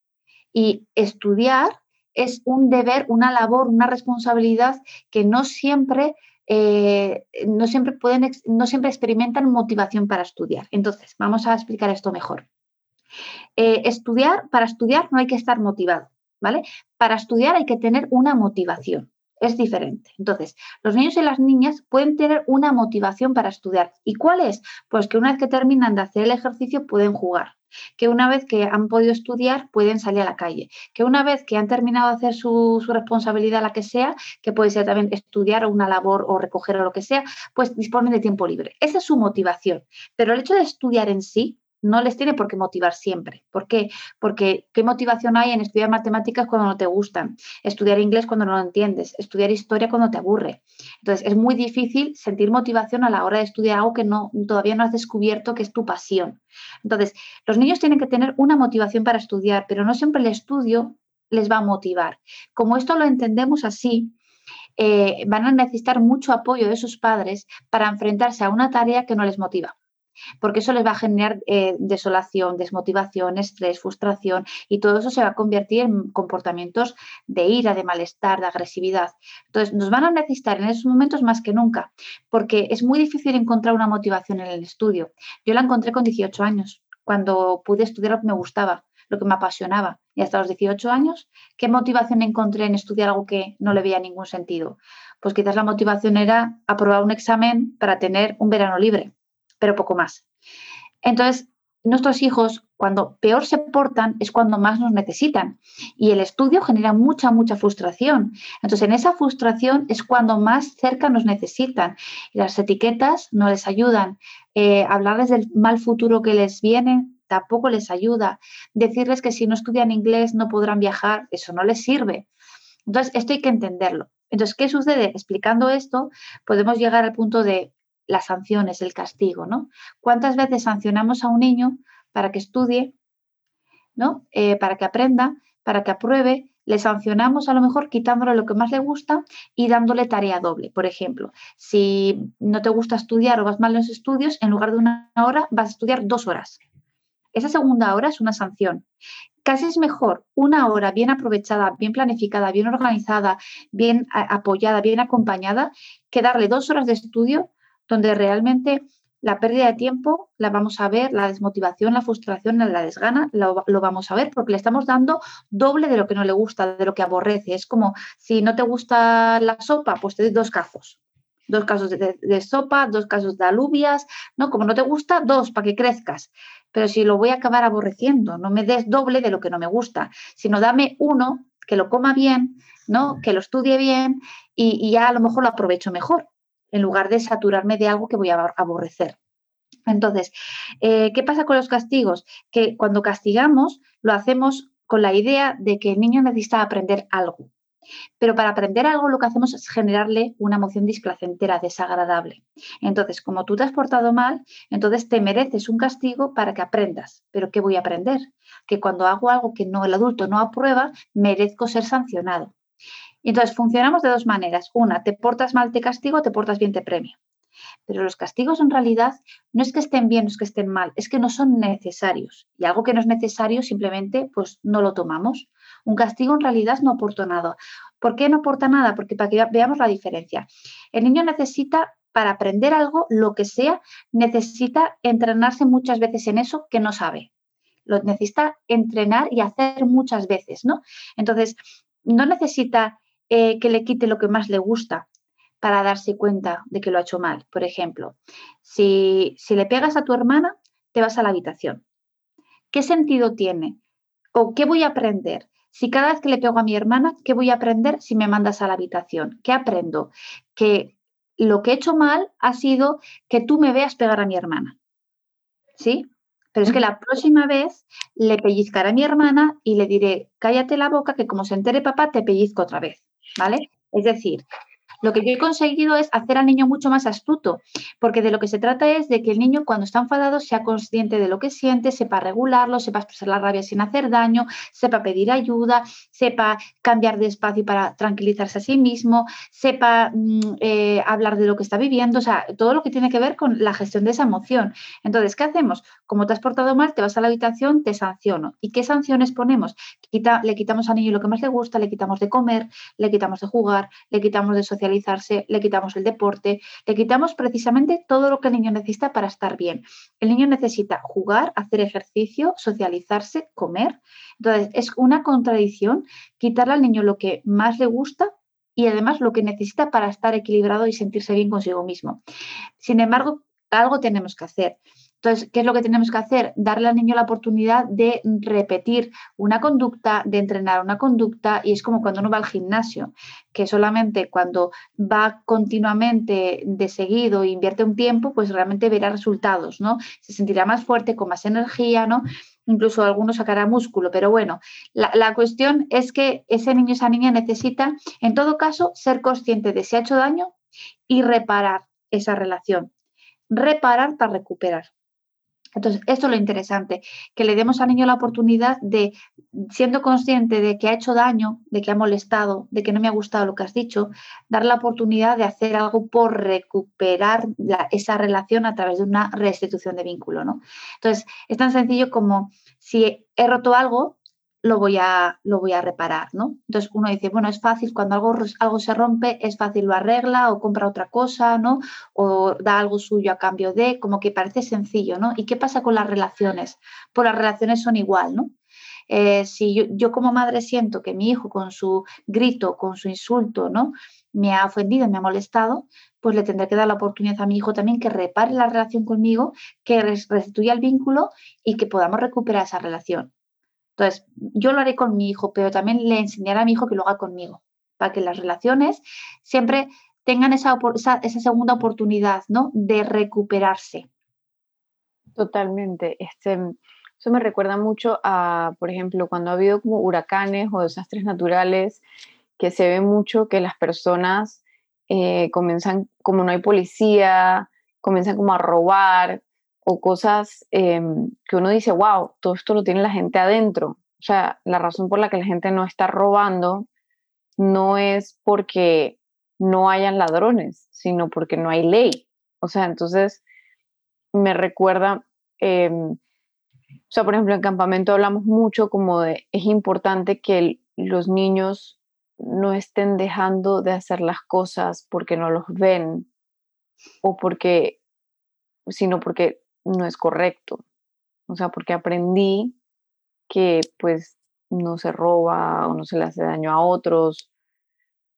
Speaker 2: Y estudiar es un deber, una labor, una responsabilidad que no siempre, eh, no siempre pueden, no siempre experimentan motivación para estudiar. Entonces, vamos a explicar esto mejor. Eh, estudiar, para estudiar no hay que estar motivado. ¿vale? Para estudiar hay que tener una motivación. Es diferente. Entonces, los niños y las niñas pueden tener una motivación para estudiar. ¿Y cuál es? Pues que una vez que terminan de hacer el ejercicio pueden jugar que una vez que han podido estudiar pueden salir a la calle, que una vez que han terminado de hacer su, su, responsabilidad, la que sea, que puede ser también estudiar o una labor o recoger o lo que sea, pues disponen de tiempo libre. Esa es su motivación. Pero el hecho de estudiar en sí no les tiene por qué motivar siempre. ¿Por qué? Porque ¿qué motivación hay en estudiar matemáticas cuando no te gustan? Estudiar inglés cuando no lo entiendes, estudiar historia cuando te aburre. Entonces, es muy difícil sentir motivación a la hora de estudiar algo que no, todavía no has descubierto que es tu pasión. Entonces, los niños tienen que tener una motivación para estudiar, pero no siempre el estudio les va a motivar. Como esto lo entendemos así, eh, van a necesitar mucho apoyo de sus padres para enfrentarse a una tarea que no les motiva porque eso les va a generar eh, desolación, desmotivación, estrés, frustración y todo eso se va a convertir en comportamientos de ira, de malestar, de agresividad. Entonces, nos van a necesitar en esos momentos más que nunca, porque es muy difícil encontrar una motivación en el estudio. Yo la encontré con 18 años, cuando pude estudiar lo que me gustaba lo que me apasionaba. Y hasta los 18 años, ¿qué motivación encontré en estudiar algo que no le veía ningún sentido? Pues quizás la motivación era aprobar un examen para tener un verano libre pero poco más. Entonces, nuestros hijos, cuando peor se portan, es cuando más nos necesitan. Y el estudio genera mucha, mucha frustración. Entonces, en esa frustración es cuando más cerca nos necesitan. Y las etiquetas no les ayudan. Eh, hablarles del mal futuro que les viene tampoco les ayuda. Decirles que si no estudian inglés no podrán viajar, eso no les sirve. Entonces, esto hay que entenderlo. Entonces, ¿qué sucede? Explicando esto, podemos llegar al punto de las sanciones, el castigo, ¿no? ¿Cuántas veces sancionamos a un niño para que estudie, ¿no? Eh, para que aprenda, para que apruebe, le sancionamos a lo mejor quitándole lo que más le gusta y dándole tarea doble. Por ejemplo, si no te gusta estudiar o vas mal en los estudios, en lugar de una hora vas a estudiar dos horas. Esa segunda hora es una sanción. Casi es mejor una hora bien aprovechada, bien planificada, bien organizada, bien apoyada, bien acompañada, que darle dos horas de estudio donde realmente la pérdida de tiempo la vamos a ver, la desmotivación, la frustración, la desgana, lo, vamos a ver porque le estamos dando doble de lo que no le gusta, de lo que aborrece. Es como si no te gusta la sopa, pues te doy dos casos. Dos casos de, sopa, dos casos de alubias, ¿no? Como no te gusta, dos para que crezcas. Pero si lo voy a acabar aborreciendo, no me des doble de lo que no me gusta, sino dame uno que lo coma bien, ¿no? Que lo estudie bien y, y ya a lo mejor lo aprovecho mejor en lugar de saturarme de algo que voy a aborrecer. Entonces, eh, ¿qué pasa con los castigos? Que cuando castigamos lo hacemos con la idea de que el niño necesita aprender algo. Pero para aprender algo lo que hacemos es generarle una emoción displacentera, desagradable. Entonces, como tú te has portado mal, entonces te mereces un castigo para que aprendas. ¿Pero qué voy a aprender? Que cuando hago algo que no el adulto no aprueba, merezco ser sancionado. Entonces, funcionamos de dos maneras. Una, te portas mal, te castigo, te portas bien, te premio. Pero los castigos en realidad no es que estén bien, no es que estén mal, es que no son necesarios. Y algo que no es necesario simplemente pues no lo tomamos. Un castigo en realidad no aporta nada. ¿Por qué no aporta nada? Porque para que veamos la diferencia. El niño necesita, para aprender algo, lo que sea, necesita entrenarse muchas veces en eso que no sabe. Lo necesita entrenar y hacer muchas veces, ¿no? Entonces, no necesita eh, que le quite lo que más le gusta para darse cuenta de que lo ha hecho mal. Por ejemplo, si, si le pegas a tu hermana, te vas a la habitación. ¿Qué sentido tiene? ¿O qué voy a aprender? Si cada vez que le pego a mi hermana, ¿qué voy a aprender si me mandas a la habitación? ¿Qué aprendo? Que lo que he hecho mal ha sido que tú me veas pegar a mi hermana. ¿Sí? Pero es que la próxima vez le pellizcaré a mi hermana y le diré, cállate la boca, que como se entere papá, te pellizco otra vez. ¿Vale? Es decir, lo que yo he conseguido es hacer al niño mucho más astuto, porque de lo que se trata es de que el niño cuando está enfadado sea consciente de lo que siente, sepa regularlo, sepa expresar la rabia sin hacer daño, sepa pedir ayuda, sepa cambiar de espacio para tranquilizarse a sí mismo, sepa mm, eh, hablar de lo que está viviendo, o sea, todo lo que tiene que ver con la gestión de esa emoción. Entonces, ¿qué hacemos? Como te has portado mal, te vas a la habitación, te sanciono. ¿Y qué sanciones ponemos? le quitamos al niño lo que más le gusta, le quitamos de comer, le quitamos de jugar, le quitamos de socializar le quitamos el deporte, le quitamos precisamente todo lo que el niño necesita para estar bien. El niño necesita jugar, hacer ejercicio, socializarse, comer. Entonces, es una contradicción quitarle al niño lo que más le gusta y además lo que necesita para estar equilibrado y sentirse bien consigo mismo. Sin embargo, algo tenemos que hacer. Entonces, ¿qué es lo que tenemos que hacer? Darle al niño la oportunidad de repetir una conducta, de entrenar una conducta, y es como cuando uno va al gimnasio, que solamente cuando va continuamente de seguido e invierte un tiempo, pues realmente verá resultados, ¿no? Se sentirá más fuerte, con más energía, ¿no? Incluso algunos sacará músculo, pero bueno, la, la cuestión es que ese niño, esa niña necesita, en todo caso, ser consciente de si ha hecho daño y reparar esa relación. Reparar para recuperar. Entonces, esto es lo interesante, que le demos al niño la oportunidad de, siendo consciente de que ha hecho daño, de que ha molestado, de que no me ha gustado lo que has dicho, dar la oportunidad de hacer algo por recuperar esa relación a través de una restitución de vínculo. ¿no? Entonces, es tan sencillo como si he roto algo, lo voy a, lo voy a reparar, ¿no? Entonces uno dice, bueno, es fácil, cuando algo, algo se rompe, es fácil, lo arregla o compra otra cosa, ¿no? O da algo suyo a cambio de, como que parece sencillo, ¿no? ¿Y qué pasa con las relaciones? Pues las relaciones son igual, ¿no? Eh, si yo, yo, como madre siento que mi hijo con su grito, con su insulto, ¿no? Me ha ofendido, me ha molestado, pues le tendré que dar la oportunidad a mi hijo también que repare la relación conmigo, que restituya el vínculo y que podamos recuperar esa relación. Entonces, yo lo haré con mi hijo, pero también le enseñaré a mi hijo que lo haga conmigo, para que las relaciones siempre tengan esa, esa, segunda oportunidad, ¿no? De recuperarse.
Speaker 1: Totalmente. Este, eso me recuerda mucho a, por ejemplo, cuando ha habido como huracanes o desastres naturales, que se ve mucho que las personas eh, comienzan, como no hay policía, comienzan como a robar, o cosas em, que uno dice, wow, todo esto lo tiene la gente adentro. O sea, la razón por la que la gente no está robando no es porque no hayan ladrones, sino porque no hay ley. O sea, entonces me recuerda, em, o sea, por ejemplo, en campamento hablamos mucho como de, es importante que los niños no estén dejando de hacer las cosas porque no los ven o porque, sino porque no es correcto. O sea, porque aprendí que pues no se roba o no se le hace daño a otros.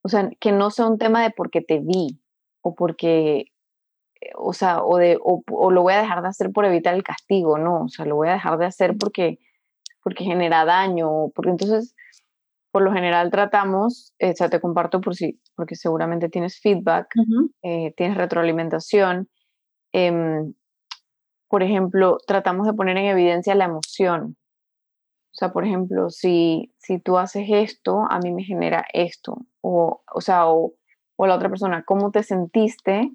Speaker 1: O sea, que no sea un tema de porque te vi o porque, eh, o sea, o, de, o, lo voy a dejar de hacer por evitar el castigo, no, o sea, lo voy a dejar de hacer porque, porque genera daño, porque entonces, por lo general tratamos, eh, o sea, te comparto por si, porque seguramente tienes feedback, eh, tienes retroalimentación, em, por ejemplo, tratamos de poner en evidencia la emoción. O sea, por ejemplo, si, si tú haces esto, a mí me genera esto. O, o sea, o, o la otra persona, ¿cómo te sentiste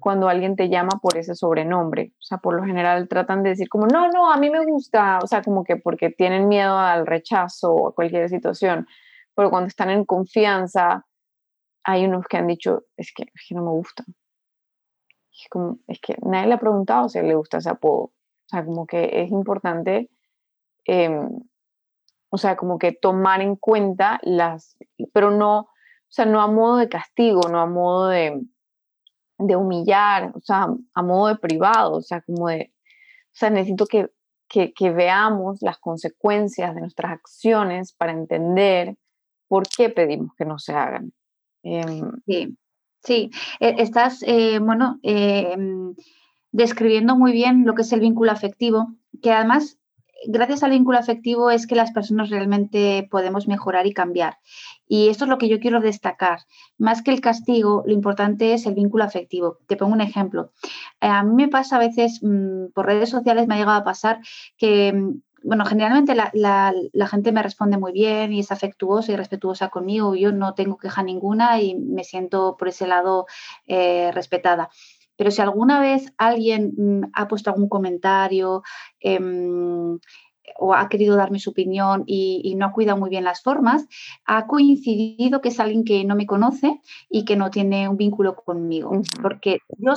Speaker 1: cuando alguien te llama por ese sobrenombre? O sea, por lo general tratan de decir como, no, no, a mí me gusta. O sea, como que porque tienen miedo al rechazo o a cualquier situación. Pero cuando están en confianza, hay unos que han dicho, es que, es que no me gusta es, como, es que nadie le ha preguntado si le gusta ese apodo. O sea, como que es importante, em, o sea, como que tomar en cuenta las, pero no, o sea, no a modo de castigo, no a modo de, de humillar, o sea, a modo de privado, o sea, como de, o sea, necesito que, que, que veamos las consecuencias de nuestras acciones para entender por qué pedimos que no se hagan.
Speaker 2: Em, sí, sí, e, estás, eh, bueno, em, describiendo muy bien lo que es el vínculo afectivo, que además gracias al vínculo afectivo es que las personas realmente podemos mejorar y cambiar. Y esto es lo que yo quiero destacar. Más que el castigo, lo importante es el vínculo afectivo. Te pongo un ejemplo. Eh, a mí me pasa a veces, mm, por redes sociales me ha llegado a pasar que mm, bueno, generalmente la, gente me responde muy bien y es afectuosa y respetuosa conmigo. Yo no tengo queja ninguna y me siento por ese lado eh, respetada. Pero si alguna vez alguien mm, ha puesto algún comentario em, o ha querido darme su opinión y, no ha cuidado muy bien las formas, ha coincidido que es alguien que no me conoce y que no tiene un vínculo conmigo. Porque yo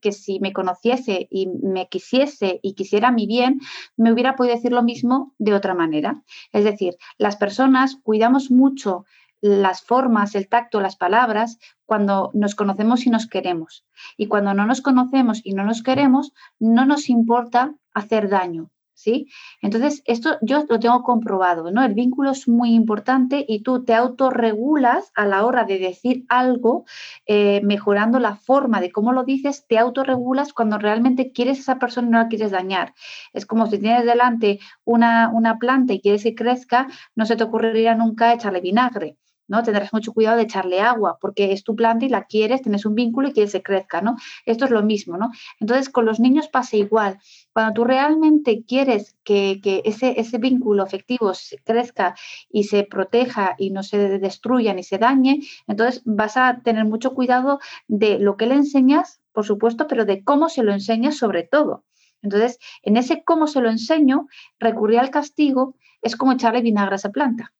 Speaker 2: que si me conociese y me quisiese y quisiera mi bien, me hubiera podido decir lo mismo de otra manera. Es decir, las personas cuidamos mucho las formas, el tacto, las palabras, cuando nos conocemos y nos queremos. Y cuando no nos conocemos y no nos queremos, no nos importa hacer daño. ¿Sí? Entonces, esto yo lo tengo comprobado, ¿no? El vínculo es muy importante y tú te autorregulas a la hora de decir algo, eh, mejorando la forma de cómo lo dices, te autorregulas cuando realmente quieres a esa persona y no la quieres dañar. Es como si tienes delante una, una planta y quieres que crezca, no se te ocurriría nunca echarle vinagre. ¿No? Tendrás mucho cuidado de echarle agua, porque es tu planta y la quieres, tienes un vínculo y quieres que crezca, ¿no? Esto es lo mismo, ¿no? Entonces, con los niños pasa igual. Cuando tú realmente quieres que, ese, ese vínculo afectivo crezca y se proteja y no se destruya ni se dañe, entonces vas a tener mucho cuidado de lo que le enseñas, por supuesto, pero de cómo se lo enseñas sobre todo. Entonces, en ese cómo se lo enseño, recurrir al castigo es como echarle vinagre a esa planta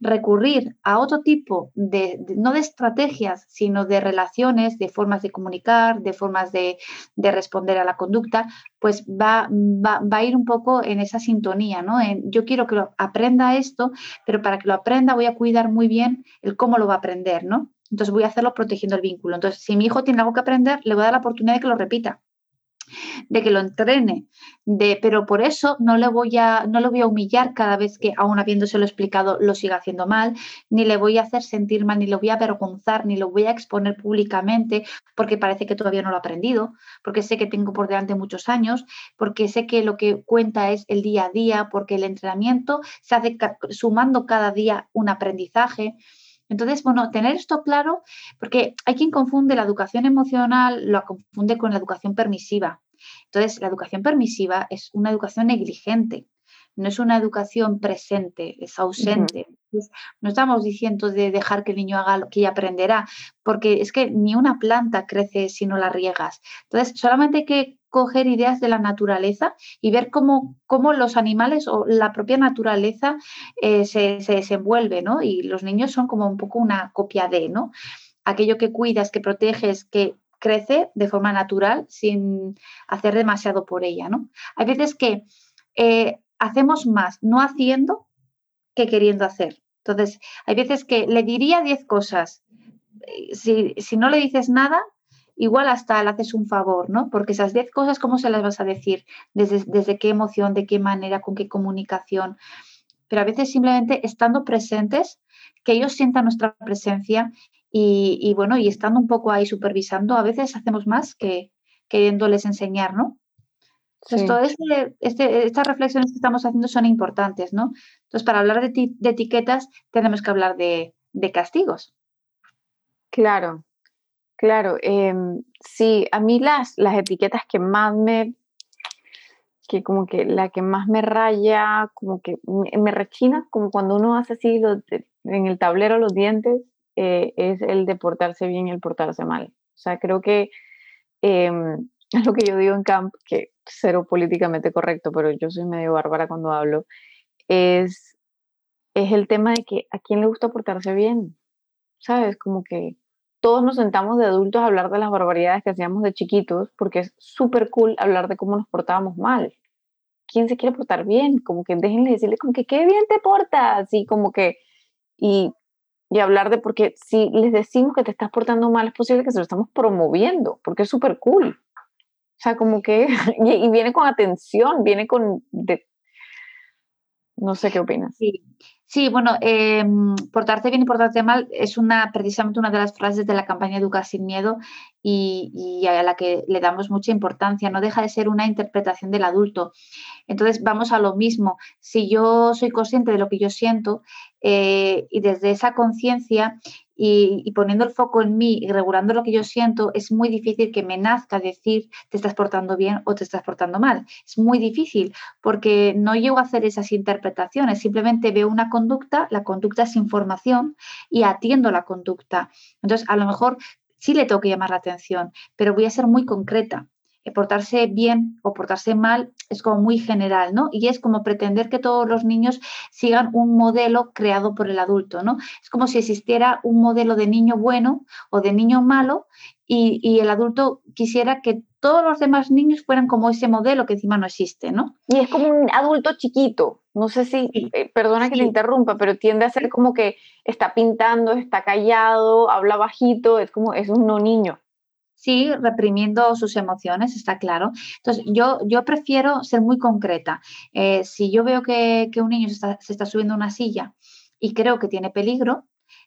Speaker 2: recurrir a otro tipo de, no de estrategias, sino de relaciones, de formas de comunicar, de formas de, responder a la conducta, pues va, va, a ir un poco en esa sintonía, ¿no? yo quiero que lo aprenda esto, pero para que lo aprenda voy a cuidar muy bien el cómo lo va a aprender, ¿no? Entonces voy a hacerlo protegiendo el vínculo. Entonces, si mi hijo tiene algo que aprender, le voy a dar la oportunidad de que lo repita de que lo entrene, de, pero por eso no le voy a, no lo voy a humillar cada vez que, aún habiéndoselo explicado, lo siga haciendo mal, ni le voy a hacer sentir mal, ni lo voy a avergonzar, ni lo voy a exponer públicamente porque parece que todavía no lo ha aprendido, porque sé que tengo por delante muchos años, porque sé que lo que cuenta es el día a día, porque el entrenamiento se hace sumando cada día un aprendizaje. Entonces, bueno, tener esto claro, porque hay quien confunde la educación emocional, lo confunde con la educación permisiva. Entonces, la educación permisiva es una educación negligente, no es una educación presente, es ausente. no estamos diciendo de dejar que el niño haga lo que ella aprenderá, porque es que ni una planta crece si no la riegas. Entonces, solamente hay que coger ideas de la naturaleza y ver cómo, cómo los animales o la propia naturaleza eh, se, se, desenvuelve, ¿no? Y los niños son como un poco una copia de, ¿no? Aquello que cuidas, que proteges, que crece de forma natural sin hacer demasiado por ella, ¿no? Hay veces que eh, hacemos más no haciendo que queriendo hacer. Entonces, hay veces que le diría 10 cosas. Si, si no le dices nada, igual hasta le haces un favor, ¿no? Porque esas 10 cosas, ¿cómo se las vas a decir? ¿Desde, ¿Desde qué emoción, de qué manera, con qué comunicación? Pero a veces simplemente estando presentes, que ellos sientan nuestra presencia y, bueno, y estando un poco ahí supervisando, a veces hacemos más que queriéndoles enseñar, ¿no? Entonces, todas este, este, estas reflexiones que estamos haciendo son importantes, ¿no? Entonces, para hablar de, de etiquetas, tenemos que hablar de, de castigos.
Speaker 1: Claro, Claro, em, sí, a mí las, las etiquetas que más me, que como que la que más me raya, como que me, rechina, como cuando uno hace así en el tablero los dientes, eh, es el de portarse bien y el portarse mal. O sea, creo que em, es lo que yo digo en camp, que cero políticamente correcto, pero yo soy medio bárbara cuando hablo, es, es el tema de que a quién le gusta portarse bien, ¿sabes? Como que todos nos sentamos de adultos a hablar de las barbaridades que hacíamos de chiquitos, porque es súper cool hablar de cómo nos portábamos mal. ¿Quién se quiere portar bien? Como que déjenle decirle como que qué bien te portas y como que y, y hablar de porque si les decimos que te estás portando mal es posible que se lo estamos promoviendo, porque es súper cool. O sea, como que *laughs* y, viene con atención, viene con no sé qué opinas.
Speaker 2: Sí. Sí, bueno, em, portarte bien y portarte mal es una precisamente una de las frases de la campaña Educar sin Miedo y, a la que le damos mucha importancia. No deja de ser una interpretación del adulto. Entonces, vamos a lo mismo. Si yo soy consciente de lo que yo siento eh, y desde esa conciencia y, poniendo el foco en mí y regulando lo que yo siento, es muy difícil que me nazca decir te estás portando bien o te estás portando mal. Es muy difícil porque no llego a hacer esas interpretaciones, simplemente veo una conducta, la conducta es información y atiendo la conducta. Entonces, a lo mejor sí le tengo que llamar la atención, pero voy a ser muy concreta. Eh, portarse bien o portarse mal es como muy general, ¿no? Y es como pretender que todos los niños sigan un modelo creado por el adulto, ¿no? Es como si existiera un modelo de niño bueno o de niño malo y, el adulto quisiera que todos los demás niños fueran como ese modelo que encima no existe, ¿no?
Speaker 1: Y es como un adulto chiquito, no sé si, eh, perdona que te interrumpa, pero tiende a ser como que está pintando, está callado, habla bajito, es como, es un no niño.
Speaker 2: Sí, reprimiendo sus emociones, está claro. Entonces, yo, yo prefiero ser muy concreta. Eh, si yo veo que, un niño se está, se está subiendo a una silla y creo que tiene peligro,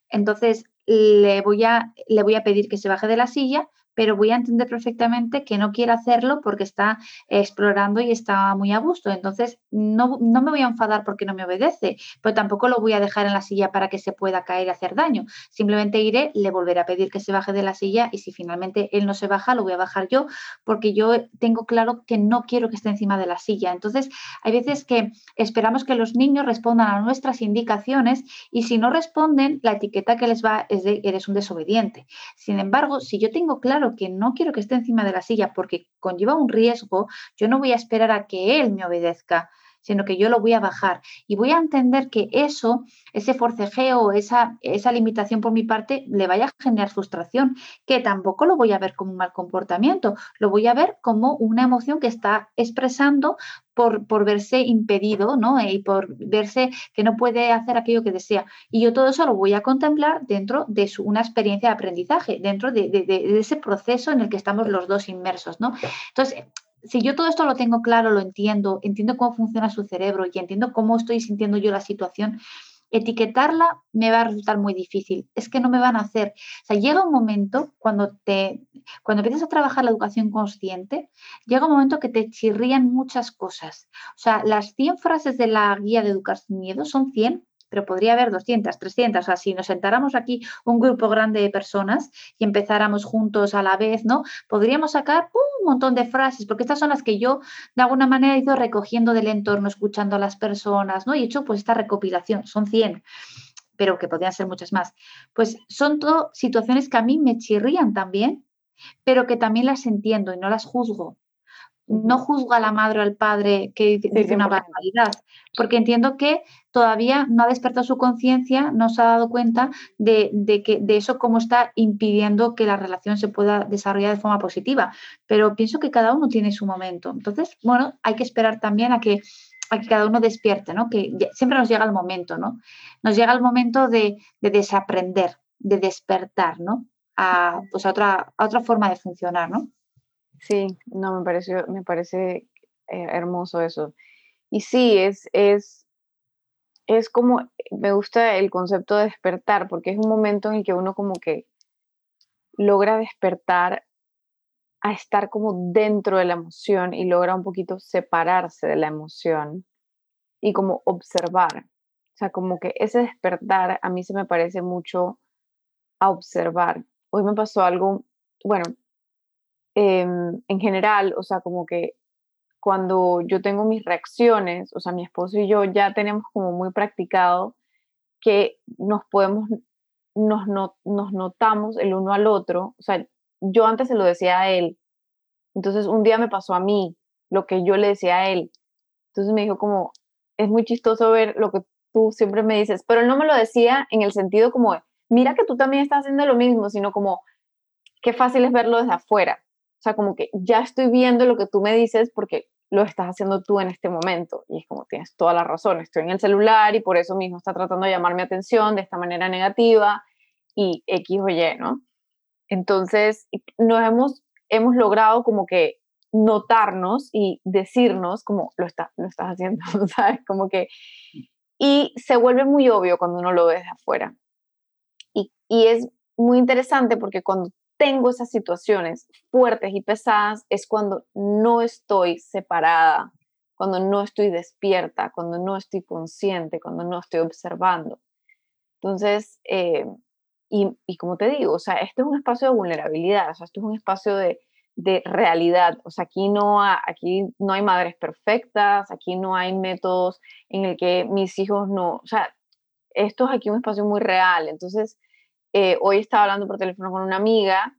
Speaker 2: entonces le voy, a, le voy a pedir que se baje de la silla pero voy a entender perfectamente que no quiere hacerlo porque está explorando y está muy a gusto. Entonces, no, me voy a enfadar porque no me obedece, pero tampoco lo voy a dejar en la silla para que se pueda caer y hacer daño. Simplemente iré, le volveré a pedir que se baje de la silla y si finalmente él no se baja, lo voy a bajar yo porque yo tengo claro que no quiero que esté encima de la silla. Entonces, hay veces que esperamos que los niños respondan a nuestras indicaciones y si no responden, la etiqueta que les va es de eres un desobediente. Sin embargo, si yo tengo claro que no quiero que esté encima de la silla porque conlleva un riesgo, yo no voy a esperar a que él me obedezca, sino que yo lo voy a bajar. Y voy a entender que eso, ese forcejeo, esa, esa limitación por mi parte, le vaya a generar frustración, que tampoco lo voy a ver como un mal comportamiento, lo voy a ver como una emoción que está expresando por, por, verse impedido, ¿no? Y por verse que no puede hacer aquello que desea. Y yo todo eso lo voy a contemplar dentro de una experiencia de aprendizaje, dentro de, de, ese proceso en el que estamos los dos inmersos, ¿no? Entonces, si yo todo esto lo tengo claro, lo entiendo, entiendo cómo funciona su cerebro y entiendo cómo estoy sintiendo yo la situación, etiquetarla me va a resultar muy difícil. Es que no me van a hacer. O sea, llega un momento cuando te cuando empiezas a trabajar la educación consciente, llega un momento que te chirrían muchas cosas. O sea, las 100 frases de la guía de educar sin miedo son 100 pero podría haber 200, 300. O sea, si nos sentáramos aquí un grupo grande de personas y empezáramos juntos a la vez, ¿no? Podríamos sacar un montón de frases, porque estas son las que yo de alguna manera he ido recogiendo del entorno, escuchando a las personas, ¿no? Y he hecho pues esta recopilación, son 100 pero que podrían ser muchas más. Pues son todo situaciones que a mí me chirrían también, pero que también las entiendo y no las juzgo no juzgo a la madre o al padre que dice una barbaridad, porque entiendo que todavía no ha despertado su conciencia, no se ha dado cuenta de, que, de eso cómo está impidiendo que la relación se pueda desarrollar de forma positiva. Pero pienso que cada uno tiene su momento. Entonces, bueno, hay que esperar también a que, a que cada uno despierte, ¿no? Que siempre nos llega el momento, ¿no? Nos llega el momento de, desaprender, de despertar, ¿no? A, pues a, otra, a otra forma de funcionar, ¿no?
Speaker 1: Sí, no, me pareció, me parece eh, hermoso eso. Y sí, es, es, es como, me gusta el concepto de despertar, porque es un momento en el que uno como que logra despertar a estar como dentro de la emoción y logra un poquito separarse de la emoción y como observar. O sea, como que ese despertar a mí se me parece mucho a observar. Hoy me pasó algo, bueno, Em, en general, o sea, como que cuando yo tengo mis reacciones, o sea, mi esposo y yo ya tenemos como muy practicado que nos podemos, nos, nos notamos el uno al otro, o sea, yo antes se lo decía a él, entonces un día me pasó a mí lo que yo le decía a él, entonces me dijo como, es muy chistoso ver lo que tú siempre me dices, pero él no me lo decía en el sentido como, mira que tú también estás haciendo lo mismo, sino como, qué fácil es verlo desde afuera. O sea, como que ya estoy viendo lo que tú me dices porque lo estás haciendo tú en este momento. Y es como tienes toda la razón, estoy en el celular y por eso mismo está tratando de llamar mi atención de esta manera negativa y X o Y, ¿no? Entonces, nos hemos, hemos logrado como que notarnos y decirnos como lo, está, lo estás haciendo, *laughs* ¿sabes? Como que Y se vuelve muy obvio cuando uno lo ve desde afuera. Y, y es muy interesante porque cuando tengo esas situaciones fuertes y pesadas es cuando no estoy separada, cuando no estoy despierta, cuando no estoy consciente, cuando no estoy observando. Entonces, eh, y, como te digo, o sea, este es un espacio de vulnerabilidad, o sea, esto es un espacio de, de realidad, o sea, aquí no, aquí no hay madres perfectas, aquí no hay métodos en el que mis hijos no, o sea, esto es aquí un espacio muy real, entonces, eh, hoy estaba hablando por teléfono con una amiga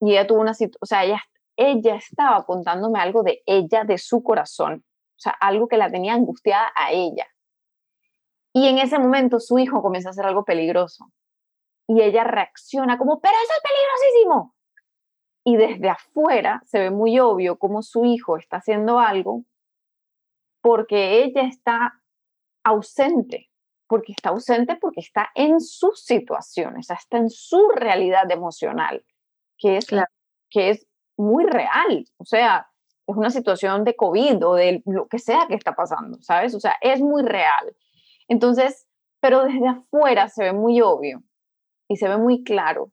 Speaker 1: y ella tuvo una situación, o sea, ella, ella estaba contándome algo de ella, de su corazón, o sea, algo que la tenía angustiada a ella. Y en ese momento su hijo comienza a hacer algo peligroso. Y ella reacciona como, pero eso es peligrosísimo. Y desde afuera se ve muy obvio cómo su hijo está haciendo algo porque ella está ausente porque está ausente, porque está en sus situaciones, está en su realidad emocional, que es, que es muy real. O sea, es una situación de COVID o de lo que sea que está pasando, ¿sabes? O sea, es muy real. Entonces, pero desde afuera se ve muy obvio y se ve muy claro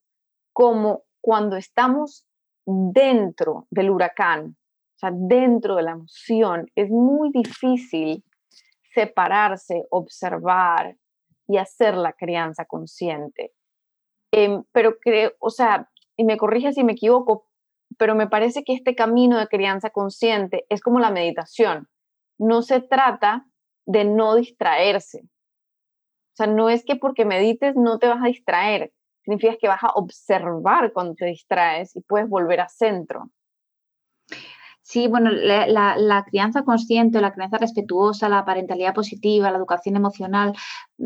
Speaker 1: como cuando estamos dentro del huracán, o sea, dentro de la emoción, es muy difícil separarse, observar y hacer la crianza consciente. Em, pero creo, o sea, y me corrige si me equivoco, pero me parece que este camino de crianza consciente es como la meditación. No se trata de no distraerse. O sea, no es que porque medites no te vas a distraer, significa que vas a observar cuando te distraes y puedes volver a centro.
Speaker 2: Sí, bueno, la, crianza consciente, la crianza respetuosa, la parentalidad positiva, la educación emocional,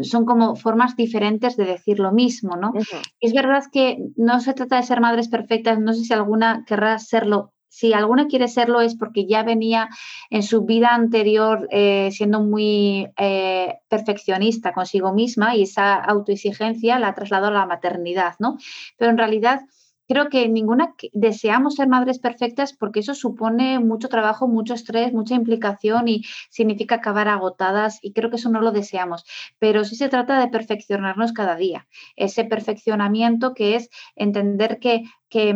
Speaker 2: son como formas diferentes de decir lo mismo, ¿no? Es verdad que no se trata de ser madres perfectas, no sé si alguna querrá serlo. Si alguna quiere serlo es porque ya venía en su vida anterior eh, siendo muy eh, perfeccionista consigo misma y esa autoexigencia la trasladó a la maternidad, ¿no? Pero en realidad creo que ninguna deseamos ser madres perfectas porque eso supone mucho trabajo, mucho estrés, mucha implicación y significa acabar agotadas y creo que eso no lo deseamos. Pero sí se trata de perfeccionarnos cada día. Ese perfeccionamiento que es entender que que,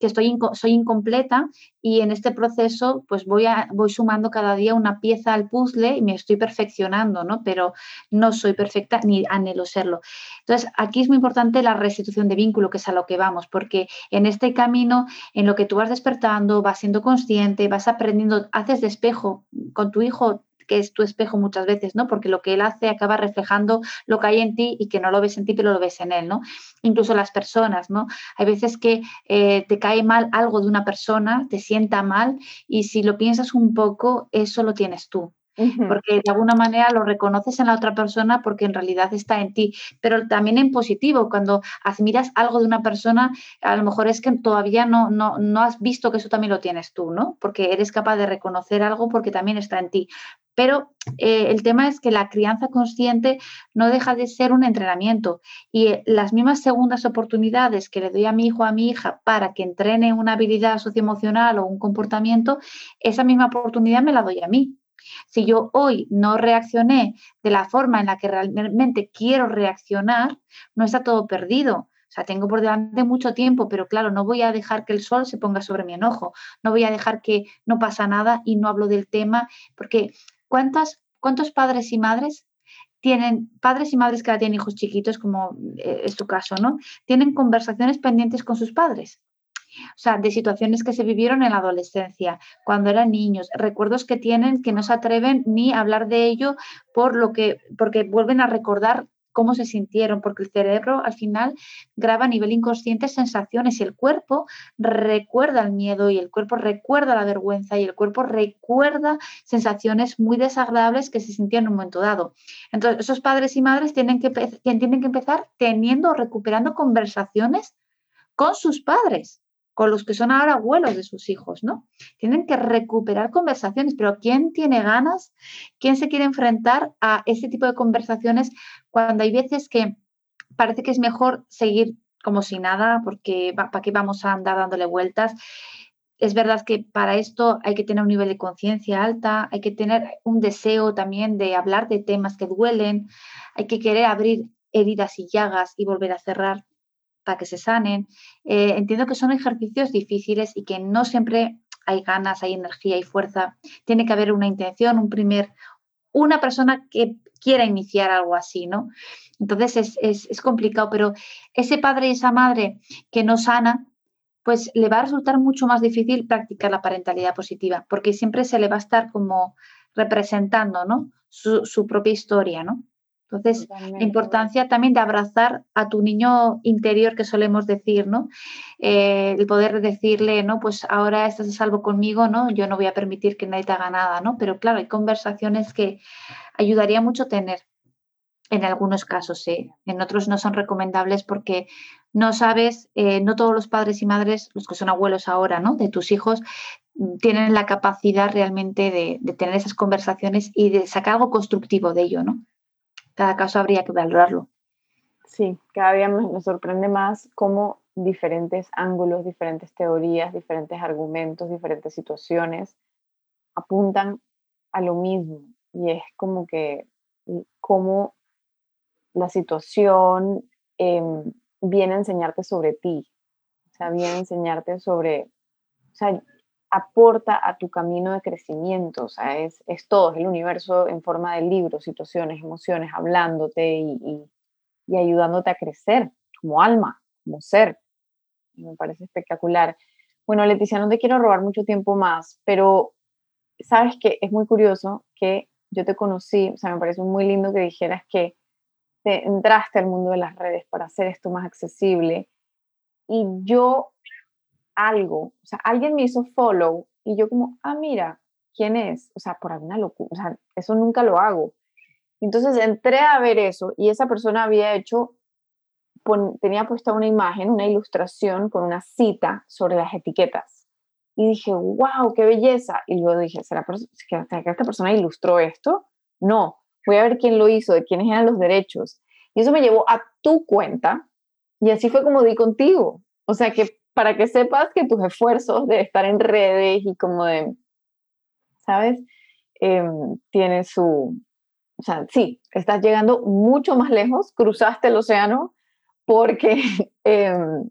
Speaker 2: mm, estoy soy incompleta y en este proceso pues voy, a, voy sumando cada día una pieza al puzzle y me estoy perfeccionando, ¿no? Pero no soy perfecta ni anhelo serlo. Entonces, aquí es muy importante la restitución de vínculo, que es a lo que vamos, porque en este camino, en lo que tú vas despertando, vas siendo consciente, vas aprendiendo, haces de espejo con tu hijo, que es tu espejo muchas veces, ¿no? Porque lo que él hace acaba reflejando lo que hay en ti y que no lo ves en ti, pero lo ves en él, ¿no? Incluso las personas, ¿no? Hay veces que eh, te cae mal algo de una persona, te sienta mal y si lo piensas un poco, eso lo tienes tú porque de alguna manera lo reconoces en la otra persona porque en realidad está en ti, pero también en positivo, cuando admiras algo de una persona, a lo mejor es que todavía no, no, no has visto que eso también lo tienes tú, ¿no? Porque eres capaz de reconocer algo porque también está en ti. Pero eh, el tema es que la crianza consciente no deja de ser un entrenamiento y eh, las mismas segundas oportunidades que le doy a mi hijo o a mi hija para que entrene una habilidad socioemocional o un comportamiento, esa misma oportunidad me la doy a mí. Si yo hoy no reaccioné de la forma en la que realmente quiero reaccionar, no está todo perdido. O sea, tengo por delante mucho tiempo, pero claro, no voy a dejar que el sol se ponga sobre mi enojo, no voy a dejar que no pasa nada y no hablo del tema, porque ¿cuántas, ¿cuántos padres y madres tienen, padres y madres que ahora tienen hijos chiquitos, como eh, es tu caso, ¿no? Tienen conversaciones pendientes con sus padres o sea, de situaciones que se vivieron en la adolescencia, cuando eran niños, recuerdos que tienen que no se atreven ni a hablar de ello por lo que, porque vuelven a recordar cómo se sintieron, porque el cerebro al final graba a nivel inconsciente sensaciones y el cuerpo recuerda el miedo y el cuerpo recuerda la vergüenza y el cuerpo recuerda sensaciones muy desagradables que se sintieron en un momento dado. Entonces, esos padres y madres tienen que, tienen que empezar teniendo o recuperando conversaciones con sus padres con los que son ahora abuelos de sus hijos, ¿no? Tienen que recuperar conversaciones, pero ¿quién tiene ganas? ¿Quién se quiere enfrentar a ese tipo de conversaciones cuando hay veces que parece que es mejor seguir como si nada, porque ¿para qué vamos a andar dándole vueltas? es verdad que para esto hay que tener un nivel de conciencia alta, hay que tener un deseo también de hablar de temas que duelen, hay que querer abrir heridas y llagas y volver a cerrar para que se sanen. Eh, entiendo que son ejercicios difíciles y que no siempre hay ganas, hay energía y fuerza. Tiene que haber una intención, un primer, una persona que quiera iniciar algo así, ¿no? Entonces es, es complicado, pero ese padre y esa madre que no sana, pues le va a resultar mucho más difícil practicar la parentalidad positiva, porque siempre se le va a estar como representando, ¿no? Su, propia historia, ¿no? Entonces, la importancia también de abrazar a tu niño interior, que solemos decir, ¿no? Eh, el poder decirle, ¿no? Pues ahora estás a salvo conmigo, ¿no? Yo no voy a permitir que nadie te haga nada, ¿no? Pero claro, hay conversaciones que ayudaría mucho tener en algunos casos, sí. En otros no son recomendables porque no sabes, eh, no todos los padres y madres, los que son abuelos ahora, ¿no? De tus hijos, tienen la capacidad realmente de, tener esas conversaciones y de sacar algo constructivo de ello, ¿no? Cada caso habría que valorarlo.
Speaker 1: Sí, cada día me, sorprende más cómo diferentes ángulos, diferentes teorías, diferentes argumentos, diferentes situaciones apuntan a lo mismo. Y es como que cómo la situación em, viene a enseñarte sobre ti, o sea, viene a enseñarte sobre, aporta a tu camino de crecimiento, o sea, es, es todo, es el universo en forma de libros, situaciones, emociones, hablándote y, y, ayudándote a crecer como alma, como ser. Me parece espectacular. Bueno, Leticia, no te quiero robar mucho tiempo más, pero sabes que es muy curioso que yo te conocí, o sea, me parece muy lindo que dijeras que entraste al mundo de las redes para hacer esto más accesible y yo algo, o sea, alguien me hizo follow y yo como, ah, mira, ¿quién es? O sea, por alguna locura, o sea, eso nunca lo hago. Entonces entré a ver eso y esa persona había hecho, tenía puesta una imagen, una ilustración con una cita sobre las etiquetas. Y dije, wow, qué belleza. Y luego dije, ¿será que esta persona ilustró esto? No, voy a ver quién lo hizo, de quiénes eran los derechos. Y eso me llevó a tu cuenta y así fue como di contigo. O sea que para que sepas que tus esfuerzos de estar en redes y como de, ¿sabes? Eh, tiene su, o sea, sí, estás llegando mucho más lejos, cruzaste el océano porque, *laughs* em,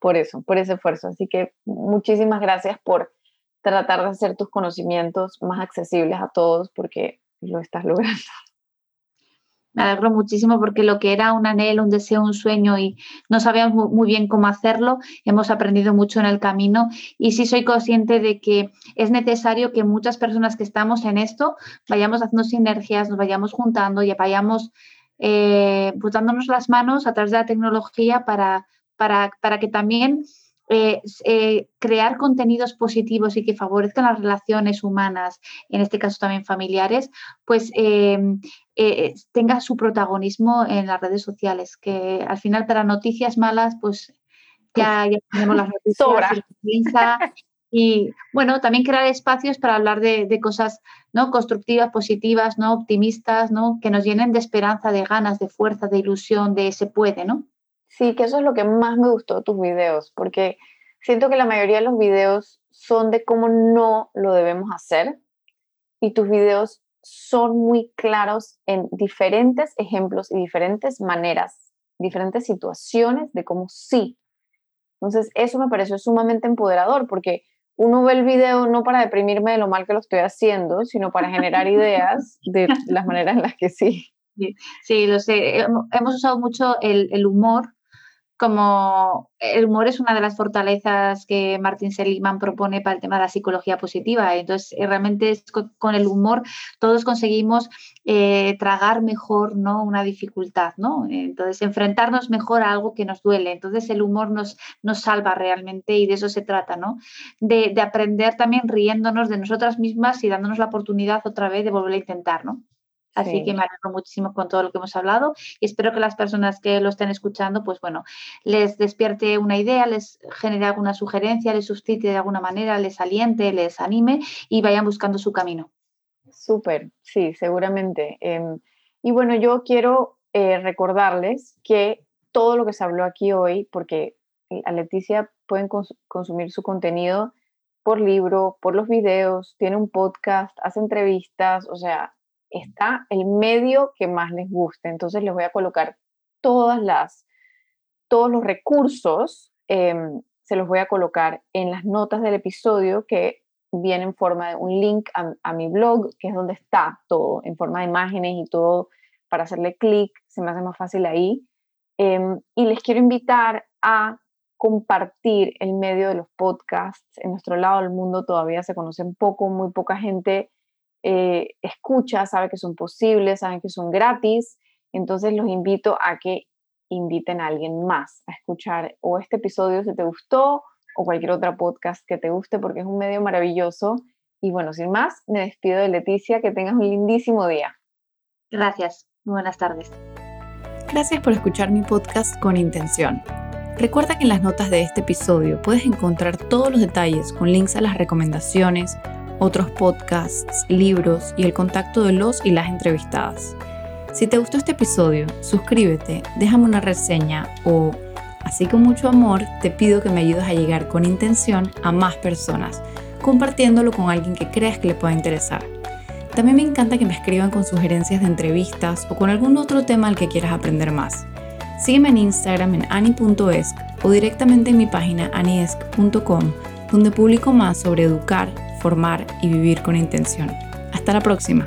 Speaker 1: por eso, por ese esfuerzo. Así que muchísimas gracias por tratar de hacer tus conocimientos más accesibles a todos porque lo estás *laughs* logrando.
Speaker 2: Me alegro muchísimo porque lo que era un anhelo, un deseo, un sueño y no sabíamos muy bien cómo hacerlo, hemos aprendido mucho en el camino y sí soy consciente de que es necesario que muchas personas que estamos en esto vayamos haciendo sinergias, nos vayamos juntando y vayamos eh, pues las manos a través de la tecnología para, para, para que también eh, eh, crear contenidos positivos y que favorezcan las relaciones humanas, en este caso también familiares, pues em, eh, tenga su protagonismo en las redes sociales, que al final para noticias malas, pues ya, tenemos las *laughs* noticias. Y, bueno, también crear espacios para hablar de, de, cosas ¿no? constructivas, positivas, ¿no? optimistas, ¿no? que nos llenen de esperanza, de ganas, de fuerza, de ilusión, de se puede, ¿no?
Speaker 1: Sí, que eso es lo que más me gustó de tus videos, porque siento que la mayoría de los videos son de cómo no lo debemos hacer y tus videos son muy claros en diferentes ejemplos y diferentes maneras, diferentes situaciones de cómo sí. Entonces, eso me pareció sumamente empoderador porque uno ve el video no para deprimirme de lo mal que lo estoy haciendo, sino para generar ideas de las maneras en las que sí.
Speaker 2: Sí, lo sé. Hemos usado mucho el, el humor como el humor es una de las fortalezas que Martin Seligman propone para el tema de la psicología positiva. Entonces, eh, realmente es con, el humor todos conseguimos eh, tragar mejor ¿no? una dificultad, ¿no? Entonces, enfrentarnos mejor a algo que nos duele. Entonces, el humor nos, nos salva realmente y de eso se trata, ¿no? De, de aprender también riéndonos de nosotras mismas y dándonos la oportunidad otra vez de volver a intentar, ¿no? Así que me alegro muchísimo con todo lo que hemos hablado y espero que las personas que lo estén escuchando, pues bueno, les despierte una idea, les genere alguna sugerencia, les suscite de alguna manera, les aliente, les anime y vayan buscando su camino.
Speaker 1: Súper, sí, seguramente. Em, y bueno, yo quiero eh, recordarles que todo lo que se habló aquí hoy, porque a Leticia pueden consumir su contenido por libro, por los videos, tiene un podcast, hace entrevistas, o sea, está el medio que más les guste. Entonces les voy a colocar todas las, todos los recursos, em, se los voy a colocar en las notas del episodio que viene en forma de un link a, mi blog, que es donde está todo, en forma de imágenes y todo para hacerle clic, se me hace más fácil ahí. Em, y les quiero invitar a compartir el medio de los podcasts. En nuestro lado del mundo todavía se conocen poco, muy poca gente eh, escucha, sabe que son posibles, saben que son gratis. Entonces los invito a que inviten a alguien más a escuchar o este episodio si te gustó o cualquier otra podcast que te guste porque es un medio maravilloso. Y bueno, sin más, me despido de Leticia, que tengas un lindísimo día.
Speaker 2: Gracias, buenas tardes.
Speaker 3: Gracias por escuchar mi podcast con intención. Recuerda que en las notas de este episodio puedes encontrar todos los detalles con links a las recomendaciones, otros podcasts, libros y el contacto de los y las entrevistadas. Si te gustó este episodio, suscríbete, déjame una reseña o, así con mucho amor, te pido que me ayudes a llegar con intención a más personas, compartiéndolo con alguien que creas que le pueda interesar. También me encanta que me escriban con sugerencias de entrevistas o con algún otro tema al que quieras aprender más. Sígueme en Instagram en ani.esc o directamente en mi página aniesc.com, donde publico más sobre educar, formar y vivir con intención. Hasta la próxima.